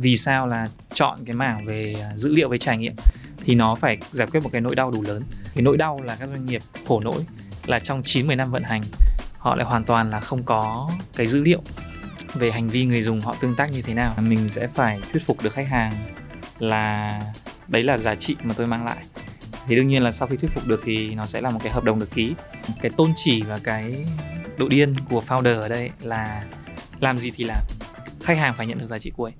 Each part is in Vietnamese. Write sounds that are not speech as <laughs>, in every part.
vì sao là chọn cái mảng về à, dữ liệu với trải nghiệm thì nó phải giải quyết một cái nỗi đau đủ lớn. Cái nỗi đau là các doanh nghiệp khổ nỗi là trong 9 10 năm vận hành, họ lại hoàn toàn là không có cái dữ liệu về hành vi người dùng họ tương tác như thế nào. Mình sẽ phải thuyết phục được khách hàng là đấy là giá trị mà tôi mang lại. Thì đương nhiên là sau khi thuyết phục được thì nó sẽ là một cái hợp đồng được ký. Cái tôn chỉ và cái độ điên của founder ở đây là làm gì thì làm. Khách hàng phải nhận được giá trị của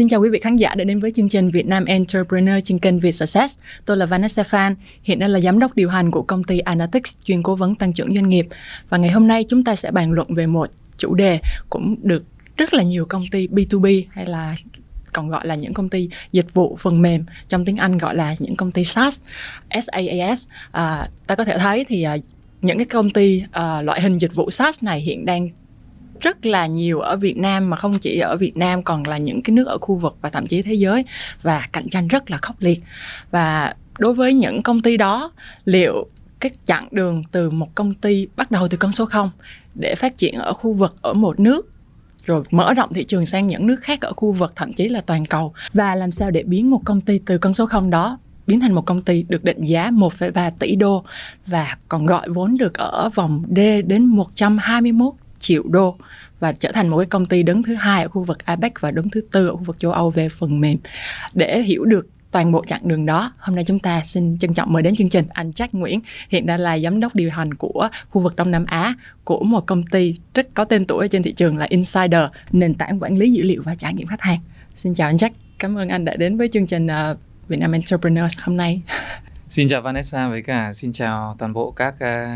Xin chào quý vị khán giả đã đến với chương trình Việt Nam Entrepreneur trên kênh Việt Success. Tôi là Vanessa Phan, hiện đang là giám đốc điều hành của công ty Analytics chuyên cố vấn tăng trưởng doanh nghiệp. Và ngày hôm nay chúng ta sẽ bàn luận về một chủ đề cũng được rất là nhiều công ty B2B hay là còn gọi là những công ty dịch vụ phần mềm trong tiếng Anh gọi là những công ty SaaS, SaaS. À, ta có thể thấy thì à, những cái công ty uh, loại hình dịch vụ SaaS này hiện đang rất là nhiều ở Việt Nam mà không chỉ ở Việt Nam còn là những cái nước ở khu vực và thậm chí thế giới và cạnh tranh rất là khốc liệt. Và đối với những công ty đó liệu cái chặng đường từ một công ty bắt đầu từ con số 0 để phát triển ở khu vực ở một nước rồi mở rộng thị trường sang những nước khác ở khu vực thậm chí là toàn cầu và làm sao để biến một công ty từ con số 0 đó biến thành một công ty được định giá 1,3 tỷ đô và còn gọi vốn được ở vòng D đến 121 triệu đô và trở thành một cái công ty đứng thứ hai ở khu vực APEC và đứng thứ tư ở khu vực châu Âu về phần mềm. Để hiểu được toàn bộ chặng đường đó, hôm nay chúng ta xin trân trọng mời đến chương trình anh Jack Nguyễn, hiện đang là giám đốc điều hành của khu vực Đông Nam Á, của một công ty rất có tên tuổi trên thị trường là Insider, nền tảng quản lý dữ liệu và trải nghiệm khách hàng. Xin chào anh Jack cảm ơn anh đã đến với chương trình ờ, Vietnam Việt Nam Entrepreneurs hôm nay. <laughs> Xin chào Vanessa với cả xin chào toàn bộ các ờ,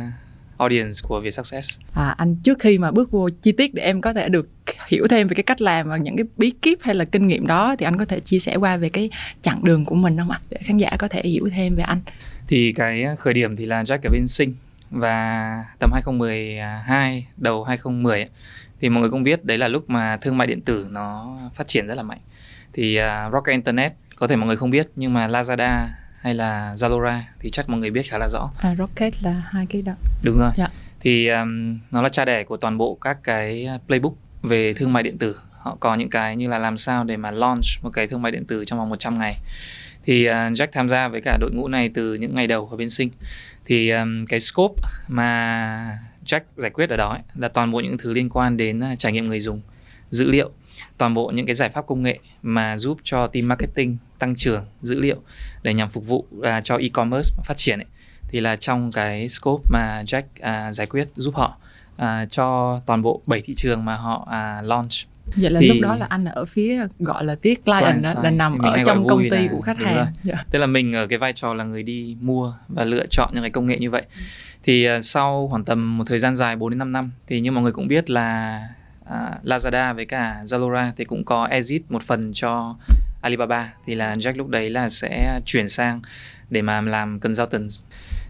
audience của Việt Success. À, anh trước khi mà bước vô chi tiết để em có thể được hiểu thêm về cái cách làm và những cái bí kíp hay là kinh nghiệm đó thì anh có thể chia sẻ qua về cái chặng đường của mình không ạ? Để khán giả có thể hiểu thêm về anh. Thì cái khởi điểm thì là Jack ở bên Sinh và tầm 2012 đầu 2010 ấy, thì mọi người cũng biết đấy là lúc mà thương mại điện tử nó phát triển rất là mạnh. Thì uh, Rocket Internet có thể mọi người không biết nhưng mà Lazada hay là Zalora thì chắc mọi người biết khá là rõ. À, Rocket là hai cái đó. Đúng rồi. Dạ. Thì um, nó là cha đẻ của toàn bộ các cái playbook về thương mại điện tử. Họ có những cái như là làm sao để mà launch một cái thương mại điện tử trong vòng 100 ngày. Thì uh, Jack tham gia với cả đội ngũ này từ những ngày đầu ở bên Sinh. Thì um, cái scope mà Jack giải quyết ở đó ấy, là toàn bộ những thứ liên quan đến uh, trải nghiệm người dùng, dữ liệu, toàn bộ những cái giải pháp công nghệ mà giúp cho team marketing tăng trưởng dữ liệu để nhằm phục vụ uh, cho e-commerce phát triển ấy, thì là trong cái scope mà Jack uh, giải quyết giúp họ uh, cho toàn bộ 7 thị trường mà họ uh, launch Vậy là thì, lúc đó là anh ở phía gọi là client, client đó, là nằm ở trong công ty là, của khách hàng. Yeah. Dạ. Tức là mình ở cái vai trò là người đi mua và lựa chọn những cái công nghệ như vậy. Thì uh, sau khoảng tầm một thời gian dài 4 đến 5 năm thì như mọi người cũng biết là uh, Lazada với cả Zalora thì cũng có exit một phần cho Alibaba thì là Jack lúc đấy là sẽ chuyển sang để mà làm consultant.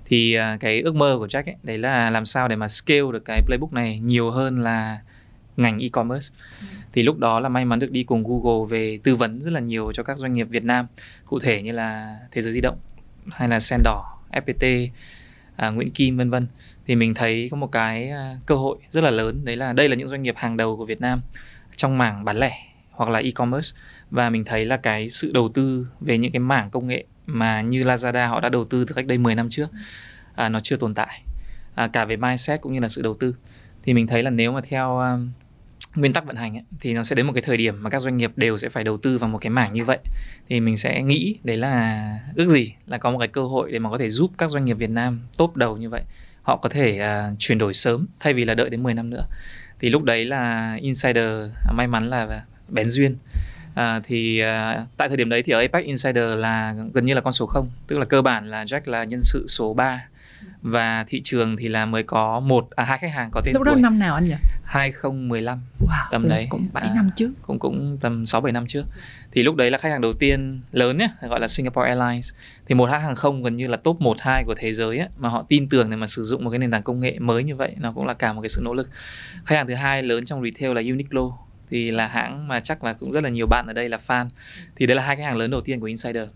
Thì uh, cái ước mơ của Jack ấy đấy là làm sao để mà scale được cái playbook này nhiều hơn là ngành e-commerce. Ừ. thì lúc đó là may mắn được đi cùng Google về tư vấn rất là nhiều cho các doanh nghiệp Việt Nam cụ thể như là Thế giới di động hay là Sen đỏ, FPT, à, Nguyễn Kim vân vân. Thì mình thấy có một cái à, cơ hội rất là lớn đấy là đây là những doanh nghiệp hàng đầu của Việt Nam trong mảng bán lẻ hoặc là e-commerce. Và mình thấy là cái sự đầu tư về những cái mảng công nghệ mà như Lazada họ đã đầu tư từ cách đây 10 năm trước à, nó chưa tồn tại. À, cả về mindset cũng như là sự đầu tư. Thì mình thấy là nếu mà theo um, nguyên tắc vận hành ấy, thì nó sẽ đến một cái thời điểm mà các doanh nghiệp đều sẽ phải đầu tư vào một cái mảng như vậy. Thì mình sẽ nghĩ đấy là ước gì là có một cái cơ hội để mà có thể giúp các doanh nghiệp Việt Nam top đầu như vậy. Họ có thể uh, chuyển đổi sớm thay vì là đợi đến 10 năm nữa. Thì lúc đấy là insider à, may mắn là bén duyên. À, thì à, tại thời điểm đấy thì ở Apex Insider là gần như là con số 0 tức là cơ bản là Jack là nhân sự số 3 và thị trường thì là mới có một à hai khách hàng có tên lúc đó năm nào anh nhỉ? 2015 wow, tầm đấy. cũng 7 à, năm trước. cũng cũng tầm 6 7 năm trước. Thì lúc đấy là khách hàng đầu tiên lớn nhé gọi là Singapore Airlines. Thì một hãng hàng không gần như là top 1 2 của thế giới ấy, mà họ tin tưởng để mà sử dụng một cái nền tảng công nghệ mới như vậy nó cũng là cả một cái sự nỗ lực. Khách hàng thứ hai lớn trong retail là Uniqlo thì là hãng mà chắc là cũng rất là nhiều bạn ở đây là fan thì đấy là hai cái hàng lớn đầu tiên của Insider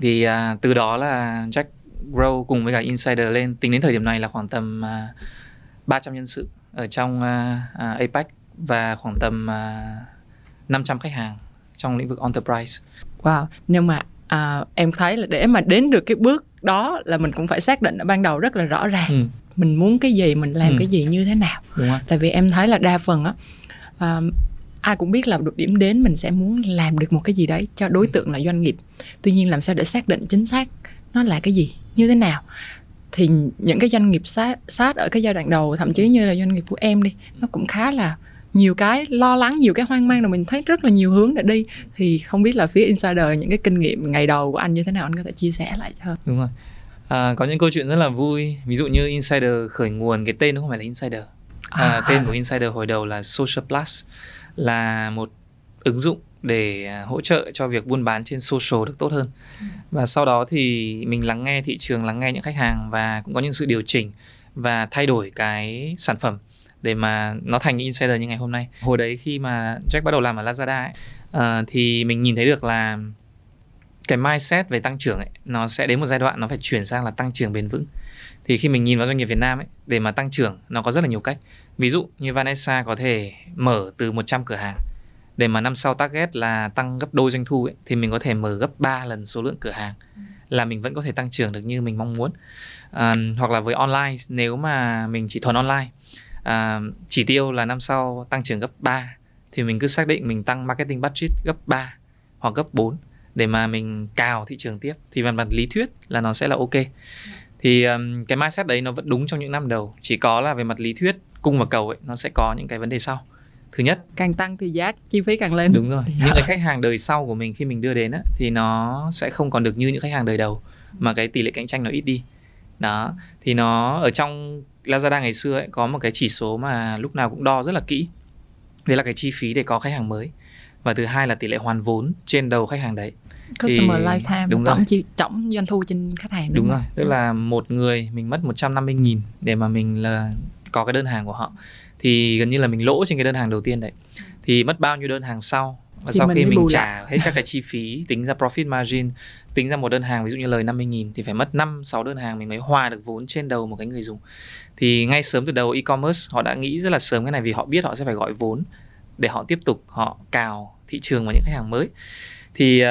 thì à, từ đó là Jack Grow cùng với cả Insider lên tính đến thời điểm này là khoảng tầm à, 300 nhân sự ở trong à, à, APEC và khoảng tầm à, 500 khách hàng trong lĩnh vực enterprise. Wow, nhưng mà à, em thấy là để mà đến được cái bước đó là mình cũng phải xác định ở ban đầu rất là rõ ràng. Ừ. Mình muốn cái gì, mình làm ừ. cái gì như thế nào. Đúng rồi. Tại vì em thấy là đa phần á à, ai cũng biết là được điểm đến mình sẽ muốn làm được một cái gì đấy cho đối tượng là doanh nghiệp. Tuy nhiên làm sao để xác định chính xác nó là cái gì như thế nào? Thì những cái doanh nghiệp sát sát ở cái giai đoạn đầu thậm chí như là doanh nghiệp của em đi nó cũng khá là nhiều cái lo lắng nhiều cái hoang mang rồi mình thấy rất là nhiều hướng để đi. Thì không biết là phía insider những cái kinh nghiệm ngày đầu của anh như thế nào anh có thể chia sẻ lại cho đúng rồi. À, có những câu chuyện rất là vui. Ví dụ như insider khởi nguồn cái tên nó không phải là insider. À, à, tên của insider hồi đầu là social plus là một ứng dụng để à, hỗ trợ cho việc buôn bán trên social được tốt hơn. Ừ. và sau đó thì mình lắng nghe thị trường lắng nghe những khách hàng và cũng có những sự điều chỉnh và thay đổi cái sản phẩm để mà nó thành insider như ngày hôm nay. Hồi đấy khi mà Jack bắt đầu làm ở Lazada ấy, uh, thì mình nhìn thấy được là cái mindset về tăng trưởng ấy nó sẽ đến một giai đoạn nó phải chuyển sang là tăng trưởng bền vững. Thì khi mình nhìn vào doanh nghiệp Việt Nam ấy để mà tăng trưởng nó có rất là nhiều cách ví dụ như Vanessa có thể mở từ 100 cửa hàng. Để mà năm sau target là tăng gấp đôi doanh thu ấy, thì mình có thể mở gấp 3 lần số lượng cửa hàng là mình vẫn có thể tăng trưởng được như mình mong muốn. À, hoặc là với online nếu mà mình chỉ thuần online à, chỉ tiêu là năm sau tăng trưởng gấp 3 thì mình cứ xác định mình tăng marketing budget gấp 3 hoặc gấp 4 để mà mình cào thị trường tiếp. Thì về mặt lý thuyết là nó sẽ là ok. Thì um, cái mindset đấy nó vẫn đúng trong những năm đầu. Chỉ có là về mặt lý thuyết cung và cầu ấy nó sẽ có những cái vấn đề sau. Thứ nhất càng tăng thì giá chi phí càng lên. Đúng rồi. Những cái khách hàng đời sau của mình khi mình đưa đến á, thì nó sẽ không còn được như những khách hàng đời đầu mà cái tỷ lệ cạnh tranh nó ít đi. Đó thì nó ở trong Lazada ngày xưa ấy, có một cái chỉ số mà lúc nào cũng đo rất là kỹ. Đấy là cái chi phí để có khách hàng mới. Và thứ hai là tỷ lệ hoàn vốn trên đầu khách hàng đấy. Customer thì, lifetime đúng tổng chi tổng doanh thu trên khách hàng đúng, đúng rồi. Tức là một người mình mất 150 nghìn để mà mình là có cái đơn hàng của họ. Thì gần như là mình lỗ trên cái đơn hàng đầu tiên đấy. Thì mất bao nhiêu đơn hàng sau? Và thì sau mình khi mình trả lại. hết các cái chi phí tính ra profit margin tính ra một đơn hàng ví dụ như lời 50 nghìn thì phải mất 5 6 đơn hàng mình mới hòa được vốn trên đầu một cái người dùng. Thì ngay sớm từ đầu e-commerce họ đã nghĩ rất là sớm cái này vì họ biết họ sẽ phải gọi vốn để họ tiếp tục họ cào thị trường và những khách hàng mới. Thì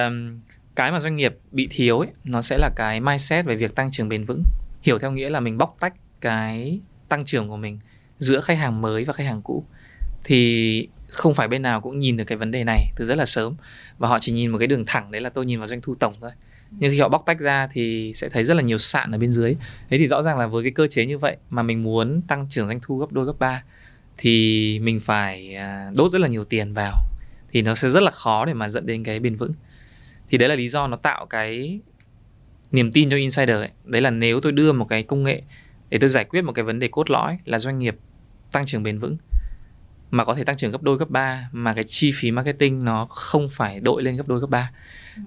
cái mà doanh nghiệp bị thiếu ấy nó sẽ là cái mindset về việc tăng trưởng bền vững. Hiểu theo nghĩa là mình bóc tách cái tăng trưởng của mình giữa khách hàng mới và khách hàng cũ, thì không phải bên nào cũng nhìn được cái vấn đề này từ rất là sớm. Và họ chỉ nhìn một cái đường thẳng, đấy là tôi nhìn vào doanh thu tổng thôi. Nhưng khi họ bóc tách ra thì sẽ thấy rất là nhiều sạn ở bên dưới. Thế thì rõ ràng là với cái cơ chế như vậy mà mình muốn tăng trưởng doanh thu gấp đôi, gấp ba, thì mình phải à, đốt rất là nhiều tiền vào. Thì nó sẽ rất là khó để mà dẫn đến cái bền vững. Thì đấy là lý do nó tạo cái niềm tin cho insider ấy. đấy là nếu tôi đưa một cái công nghệ để tôi giải quyết một cái vấn đề cốt lõi là doanh nghiệp tăng trưởng bền vững mà có thể tăng trưởng gấp đôi gấp ba mà cái chi phí marketing nó không phải đội lên gấp đôi gấp ba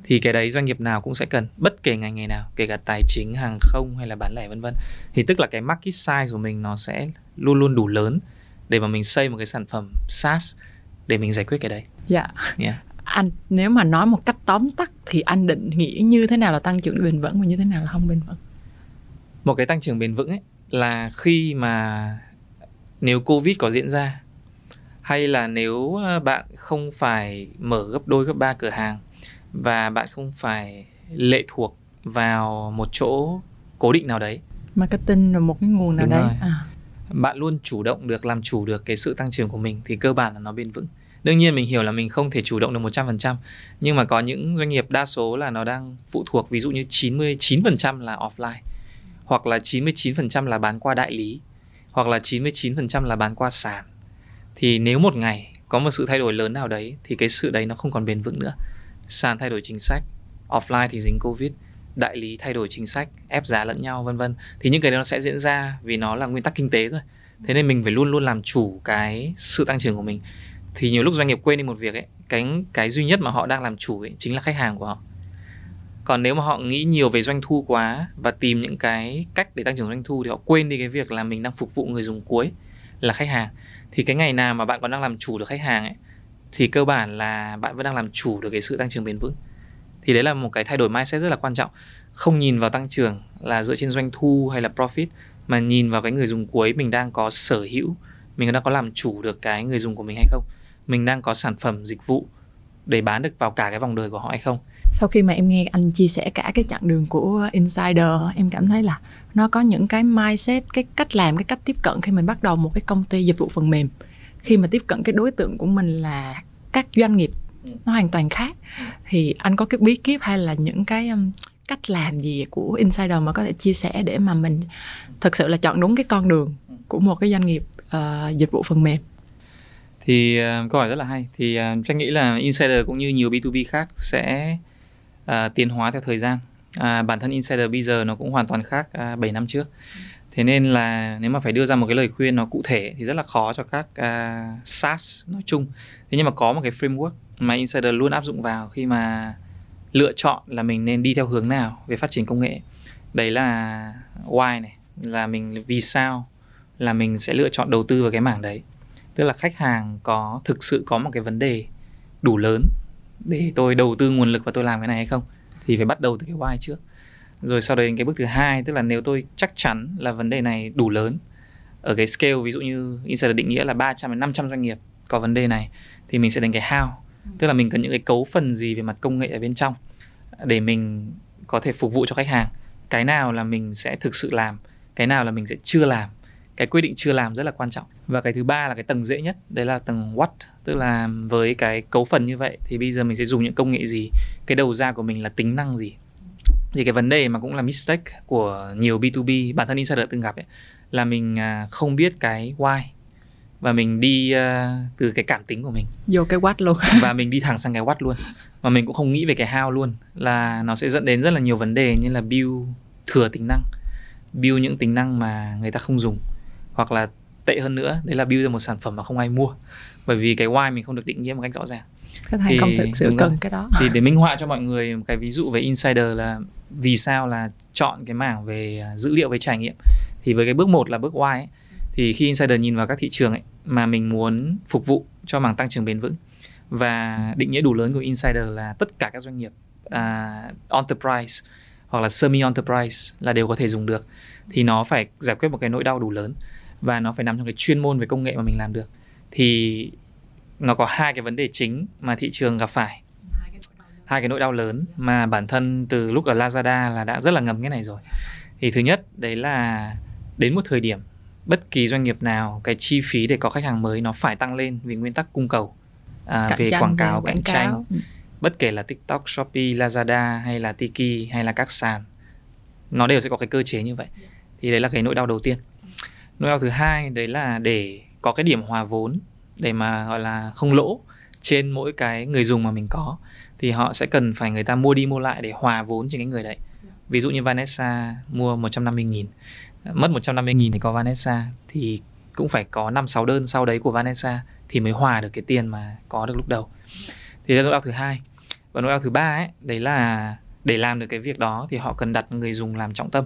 thì cái đấy doanh nghiệp nào cũng sẽ cần bất kể ngành nghề nào kể cả tài chính hàng không hay là bán lẻ vân vân thì tức là cái market size của mình nó sẽ luôn luôn đủ lớn để mà mình xây một cái sản phẩm SaaS để mình giải quyết cái đấy. Dạ. Yeah. Anh nếu mà nói một cách tóm tắt thì anh định nghĩa như thế nào là tăng trưởng bền vững và như thế nào là không bền vững? Một cái tăng trưởng bền vững ấy là khi mà nếu Covid có diễn ra hay là nếu ờ, bạn không phải mở gấp đôi gấp ba cửa hàng và bạn không phải lệ thuộc vào một chỗ cố định nào đấy. Marketing là một cái nguồn nào Đúng đấy? À. bạn luôn chủ động được làm chủ được cái sự tăng trưởng của mình thì cơ bản là nó bền vững. Đương nhiên mình hiểu là mình không thể chủ động được 100% nhưng mà có những doanh nghiệp đa số là nó đang phụ thuộc ví dụ như 99% là offline hoặc là 99% là bán qua đại lý, hoặc là 99% là bán qua sàn. Thì nếu một ngày có một sự thay đổi lớn nào đấy, thì cái sự đấy nó không còn bền vững nữa. Sàn thay đổi chính sách, offline thì dính covid, đại lý thay đổi chính sách, ép giá lẫn nhau, vân vân. Thì những cái đó nó sẽ diễn ra vì nó là nguyên tắc kinh tế thôi. Thế nên mình phải luôn luôn làm chủ cái sự tăng trưởng của mình. Thì nhiều lúc doanh nghiệp quên đi một việc ấy, cái cái duy nhất mà họ đang làm chủ ấy, chính là khách hàng của họ còn nếu mà họ nghĩ nhiều về doanh thu quá và tìm những cái cách để tăng trưởng doanh thu thì họ quên đi cái việc là mình đang phục vụ người dùng cuối là khách hàng. Thì cái ngày nào mà bạn còn đang làm chủ được khách hàng ấy, thì cơ bản là bạn vẫn đang làm chủ được cái sự tăng trưởng bền vững. Thì đấy là một cái thay đổi mindset rất là quan trọng. Không nhìn vào tăng trưởng là dựa trên doanh thu hay là profit, mà nhìn vào cái người dùng cuối mình đang có sở hữu, mình đang có làm chủ được cái người dùng của mình hay không, mình đang có sản phẩm, dịch vụ để bán được vào cả cái vòng đời của họ hay không sau khi mà em nghe anh chia sẻ cả cái chặng đường của insider em cảm thấy là nó có những cái mindset cái cách làm cái cách tiếp cận khi mình bắt đầu một cái công ty dịch vụ phần mềm. Khi mà tiếp cận cái đối tượng của mình là các doanh nghiệp ừ. nó hoàn toàn khác. Thì anh có cái bí kíp hay là những cái um, cách làm gì của insider mà có thể chia sẻ để mà mình thực sự là chọn đúng cái con đường của một cái doanh nghiệp uh, dịch vụ phần mềm? Thì uh, câu hỏi rất là hay. Thì uh, chắc nghĩ là insider cũng như nhiều B2B khác sẽ À, tiến hóa theo thời gian. À, bản thân insider bây giờ nó cũng hoàn toàn khác à, 7 năm trước. Thế nên là nếu mà phải đưa ra một cái lời khuyên nó cụ thể thì rất là khó cho các uh, SaaS nói chung. Thế nhưng mà có một cái framework mà insider luôn áp dụng vào khi mà lựa chọn là mình nên đi theo hướng nào về phát triển công nghệ. Đấy là why này là mình vì sao là mình sẽ lựa chọn đầu tư vào cái mảng đấy. Tức là khách hàng có thực sự có một cái vấn đề đủ lớn để tôi đầu tư nguồn lực và tôi làm cái này hay không? Thì phải bắt đầu từ cái why trước. Rồi sau đấy cái bước thứ hai, tức là nếu tôi chắc chắn là vấn đề này đủ lớn, ở cái scale ví dụ như Insider định nghĩa là 300 đến 500 doanh nghiệp có vấn đề này, thì mình sẽ đánh cái how. Tức là mình cần những cái cấu phần gì về mặt công nghệ ở bên trong để mình có thể phục vụ cho khách hàng. Cái nào là mình sẽ thực sự làm, cái nào là mình sẽ chưa làm cái quyết định chưa làm rất là quan trọng. Và cái thứ ba là cái tầng dễ nhất đấy là tầng what tức là với cái cấu phần như vậy thì bây giờ mình sẽ dùng những công nghệ gì? Cái đầu ra của mình là tính năng gì? Thì cái vấn đề mà cũng là mistake của nhiều B2B bản thân insider từng gặp ấy là mình à, không biết cái why. Và mình đi uh, từ cái cảm tính của mình. Vô cái what luôn. <laughs> Và mình đi thẳng sang cái what luôn. Mà mình cũng không nghĩ về cái how luôn là nó sẽ dẫn đến rất là nhiều vấn đề như là build thừa tính năng. Build những tính năng mà người ta không dùng hoặc là tệ hơn nữa đấy là build ra một sản phẩm mà không ai mua. Bởi vì cái why mình không được định nghĩa một cách rõ ràng. Khách hàng không thực sự cần cái đó. Thì để minh họa cho mọi người một cái ví dụ về insider là vì sao là chọn cái mảng về à, dữ liệu với trải nghiệm. Thì với cái bước một là bước why ấy, thì khi insider nhìn vào các thị trường ấy mà mình muốn phục vụ cho mảng tăng trưởng bền vững và định nghĩa đủ lớn của insider là tất cả các doanh nghiệp uh, enterprise hoặc là semi enterprise là đều có thể dùng được thì nó phải giải quyết một cái nỗi đau đủ lớn và nó phải nằm trong cái chuyên môn về công nghệ mà mình làm được thì nó có hai cái vấn đề chính mà thị trường gặp phải. Hai cái nỗi đau lớn mà bản thân từ lúc ở Lazada là đã rất là ngầm cái này rồi. Thì thứ nhất đấy là đến một thời điểm bất kỳ doanh nghiệp nào cái chi phí để có khách hàng mới nó phải tăng lên vì nguyên tắc cung cầu à, về quảng cáo cạnh tranh. ừ. bất kể là TikTok, Shopee, Lazada hay là Tiki hay là các sàn nó đều sẽ có cái cơ chế như vậy. Thì đấy là cái nỗi đau đầu tiên Noel thứ hai đấy là để có cái điểm hòa vốn để mà gọi là không lỗ trên mỗi cái người dùng mà mình có thì họ sẽ cần phải người ta mua đi mua lại để hòa vốn trên cái người đấy ví dụ như Vanessa mua 150 nghìn mất 150 nghìn thì có Vanessa thì cũng phải có 5 6 đơn sau đấy của Vanessa thì mới hòa được cái tiền mà có được lúc đầu. Thì là nỗi đau thứ hai. Và nỗi đau thứ ba ấy, đấy là để làm được cái việc đó thì họ cần đặt người dùng làm trọng tâm.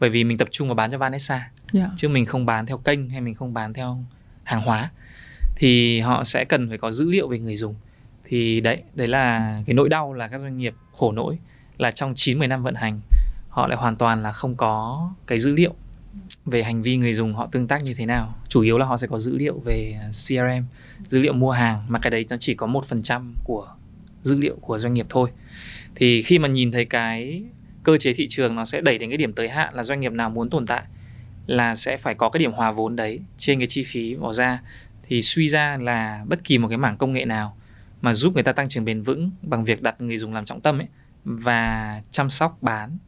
Bởi vì mình tập trung vào bán cho Vanessa. Yeah. Chứ mình không bán theo kênh hay mình không bán theo hàng hóa thì họ sẽ cần phải có dữ liệu về người dùng. Thì đấy, đấy là cái nỗi đau là các doanh nghiệp khổ nỗi là trong 9 10 năm vận hành họ lại hoàn toàn là không có cái dữ liệu về hành vi người dùng họ tương tác như thế nào chủ yếu là họ sẽ có dữ liệu về CRM dữ liệu mua hàng mà cái đấy nó chỉ có một phần trăm của dữ liệu của doanh nghiệp thôi thì khi mà nhìn thấy cái cơ chế thị trường nó sẽ đẩy đến cái điểm tới hạn là doanh nghiệp nào muốn tồn tại là sẽ phải có cái điểm hòa vốn đấy trên cái chi phí bỏ ra. Thì suy ra là bất kỳ một cái mảng công nghệ nào mà giúp người ta tăng trưởng bền vững bằng việc đặt người dùng làm trọng tâm ấy và chăm sóc bán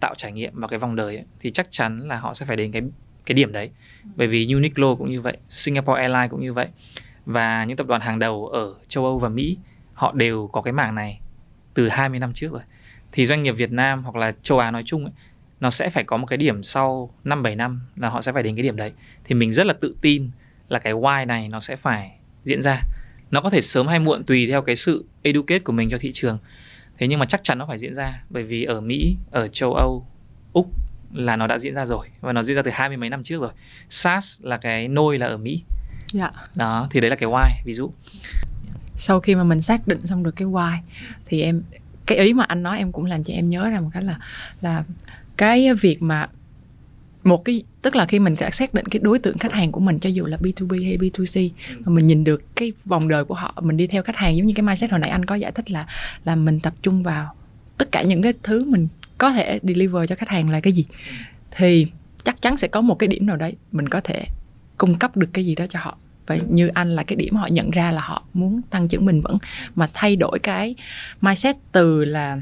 tạo trải nghiệm vào cái vòng đời ấy, thì chắc chắn là họ sẽ phải đến cái cái điểm đấy. Bởi vì Uniqlo cũng như vậy Singapore Airlines cũng như vậy và những tập đoàn hàng đầu ở châu Âu và Mỹ họ đều có cái mảng này từ 20 năm trước rồi. Thì doanh nghiệp Việt Nam hoặc là châu Á nói chung ấy, nó sẽ phải có một cái điểm sau 5 7 năm là họ sẽ phải đến cái điểm đấy. Thì mình rất là tự tin là cái why này nó sẽ phải diễn ra. Nó có thể sớm hay muộn tùy theo cái sự educate của mình cho thị trường. Thế nhưng mà chắc chắn nó phải diễn ra bởi vì ở Mỹ, ở châu Âu, Úc là nó đã diễn ra rồi và nó diễn ra từ hai mươi mấy năm trước rồi. SaaS là cái nôi là ở Mỹ. Dạ. Đó, thì đấy là cái why ví dụ. Sau khi mà mình xác định xong được cái why thì em cái ý mà anh nói em cũng làm cho em nhớ ra một cái là là cái việc mà một cái tức là khi mình đã xác định cái đối tượng khách hàng của mình cho dù là B2B hay B2C mà mình nhìn được cái vòng đời của họ mình đi theo khách hàng giống như cái mindset hồi nãy anh có giải thích là là mình tập trung vào tất cả những cái thứ mình có thể deliver cho khách hàng là cái gì. Thì chắc chắn sẽ có một cái điểm nào đấy mình có thể cung cấp được cái gì đó cho họ. Và như anh là cái điểm họ nhận ra là họ muốn tăng trưởng bền vững mà thay đổi cái mindset từ là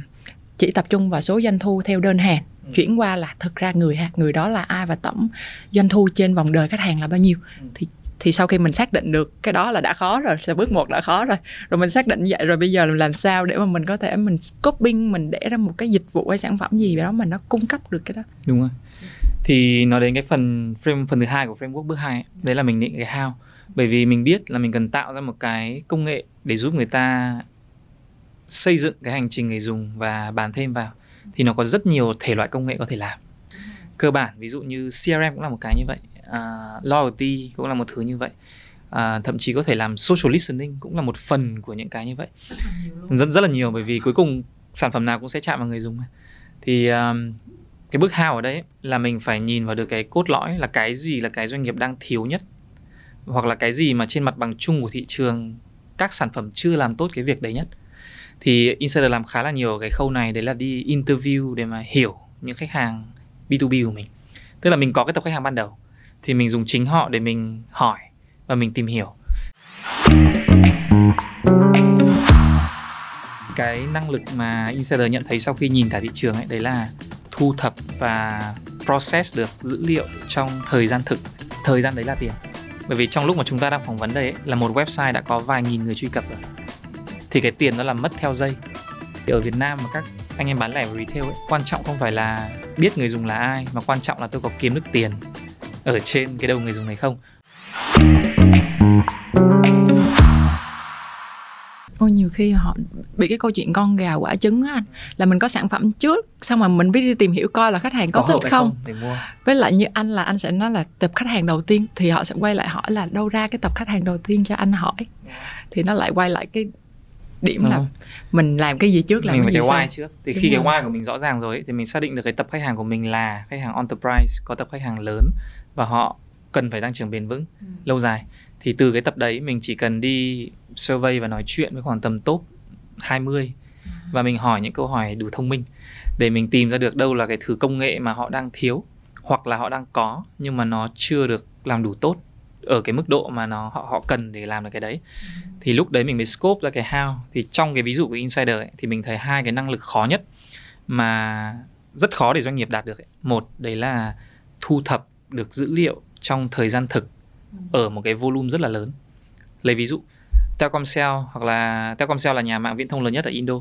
chỉ tập trung vào số doanh thu theo đơn hàng ừ. chuyển qua là thực ra người người đó là ai và tổng doanh thu trên vòng đời khách hàng là bao nhiêu? Ừ. thì thì sau khi mình xác định được cái đó là đã khó rồi là bước một đã khó rồi rồi mình xác định vậy rồi bây giờ làm sao để mà mình có thể mình scoping mình để ra một cái dịch vụ hay sản phẩm gì đó mà nó cung cấp được cái đó? Đúng rồi. Thì nói đến cái phần frame phần thứ hai của framework bước hai đấy là mình định cái how. Bởi vì mình biết là mình cần tạo ra một cái công nghệ để giúp người ta xây dựng cái hành trình người dùng và bàn thêm vào thì nó có rất nhiều thể loại công nghệ có thể làm. Cơ bản ví dụ như CRM cũng là một cái như vậy uh, loyalty cũng là một thứ như vậy uh, thậm chí có thể làm social listening cũng là một phần của những cái như vậy. Rất rất là nhiều bởi vì cuối cùng sản phẩm nào cũng sẽ chạm vào người dùng thì um, cái bước hao ở đây là mình phải nhìn vào được cái cốt lõi là cái gì là cái doanh nghiệp đang thiếu nhất hoặc là cái gì mà trên mặt bằng chung của thị trường các sản phẩm chưa làm tốt cái việc đấy nhất thì insider làm khá là nhiều ở cái khâu này đấy là đi interview để mà hiểu những khách hàng B2B của mình. Tức là mình có cái tập khách hàng ban đầu thì mình dùng chính họ để mình hỏi và mình tìm hiểu. Cái năng lực mà insider nhận thấy sau khi nhìn cả thị trường ấy đấy là thu thập và process được dữ liệu trong thời gian thực. Thời gian đấy là tiền. Bởi vì trong lúc mà chúng ta đang phỏng vấn đây ấy, là một website đã có vài nghìn người truy cập rồi thì cái tiền đó là mất theo giây thì ở Việt Nam mà các anh em bán lẻ và retail ấy quan trọng không phải là biết người dùng là ai mà quan trọng là tôi có kiếm được tiền ở trên cái đầu người dùng này không. Ôi nhiều khi họ bị cái câu chuyện con gà quả trứng á anh. Là mình có sản phẩm trước xong mà mình biết đi tìm hiểu coi là khách hàng có, có thích không, không mua. với lại như anh là anh sẽ nói là tập khách hàng đầu tiên thì họ sẽ quay lại hỏi là đâu ra cái tập khách hàng đầu tiên cho anh hỏi. Thì nó lại quay lại cái điểm Đúng là không? mình làm cái gì trước làm mình cái gì cái why trước thì Đúng khi rồi. cái why của mình rõ ràng rồi ấy, thì mình xác định được cái tập khách hàng của mình là khách hàng enterprise có tập khách hàng lớn và họ cần phải tăng trưởng bền vững ừ. lâu dài thì từ cái tập đấy mình chỉ cần đi survey và nói chuyện với khoảng tầm top 20 ừ. và mình hỏi những câu hỏi đủ thông minh để mình tìm ra được đâu là cái thứ công nghệ mà họ đang thiếu hoặc là họ đang có nhưng mà nó chưa được làm đủ tốt ở cái mức độ mà nó họ họ cần để làm được cái đấy ừ. thì lúc đấy mình mới scope ra cái how thì trong cái ví dụ của insider ấy, thì mình thấy hai cái năng lực khó nhất mà rất khó để doanh nghiệp đạt được ấy. một đấy là thu thập được dữ liệu trong thời gian thực ừ. ở một cái volume rất là lớn lấy ví dụ Telkomsel hoặc là Telkomsel là nhà mạng viễn thông lớn nhất ở Indo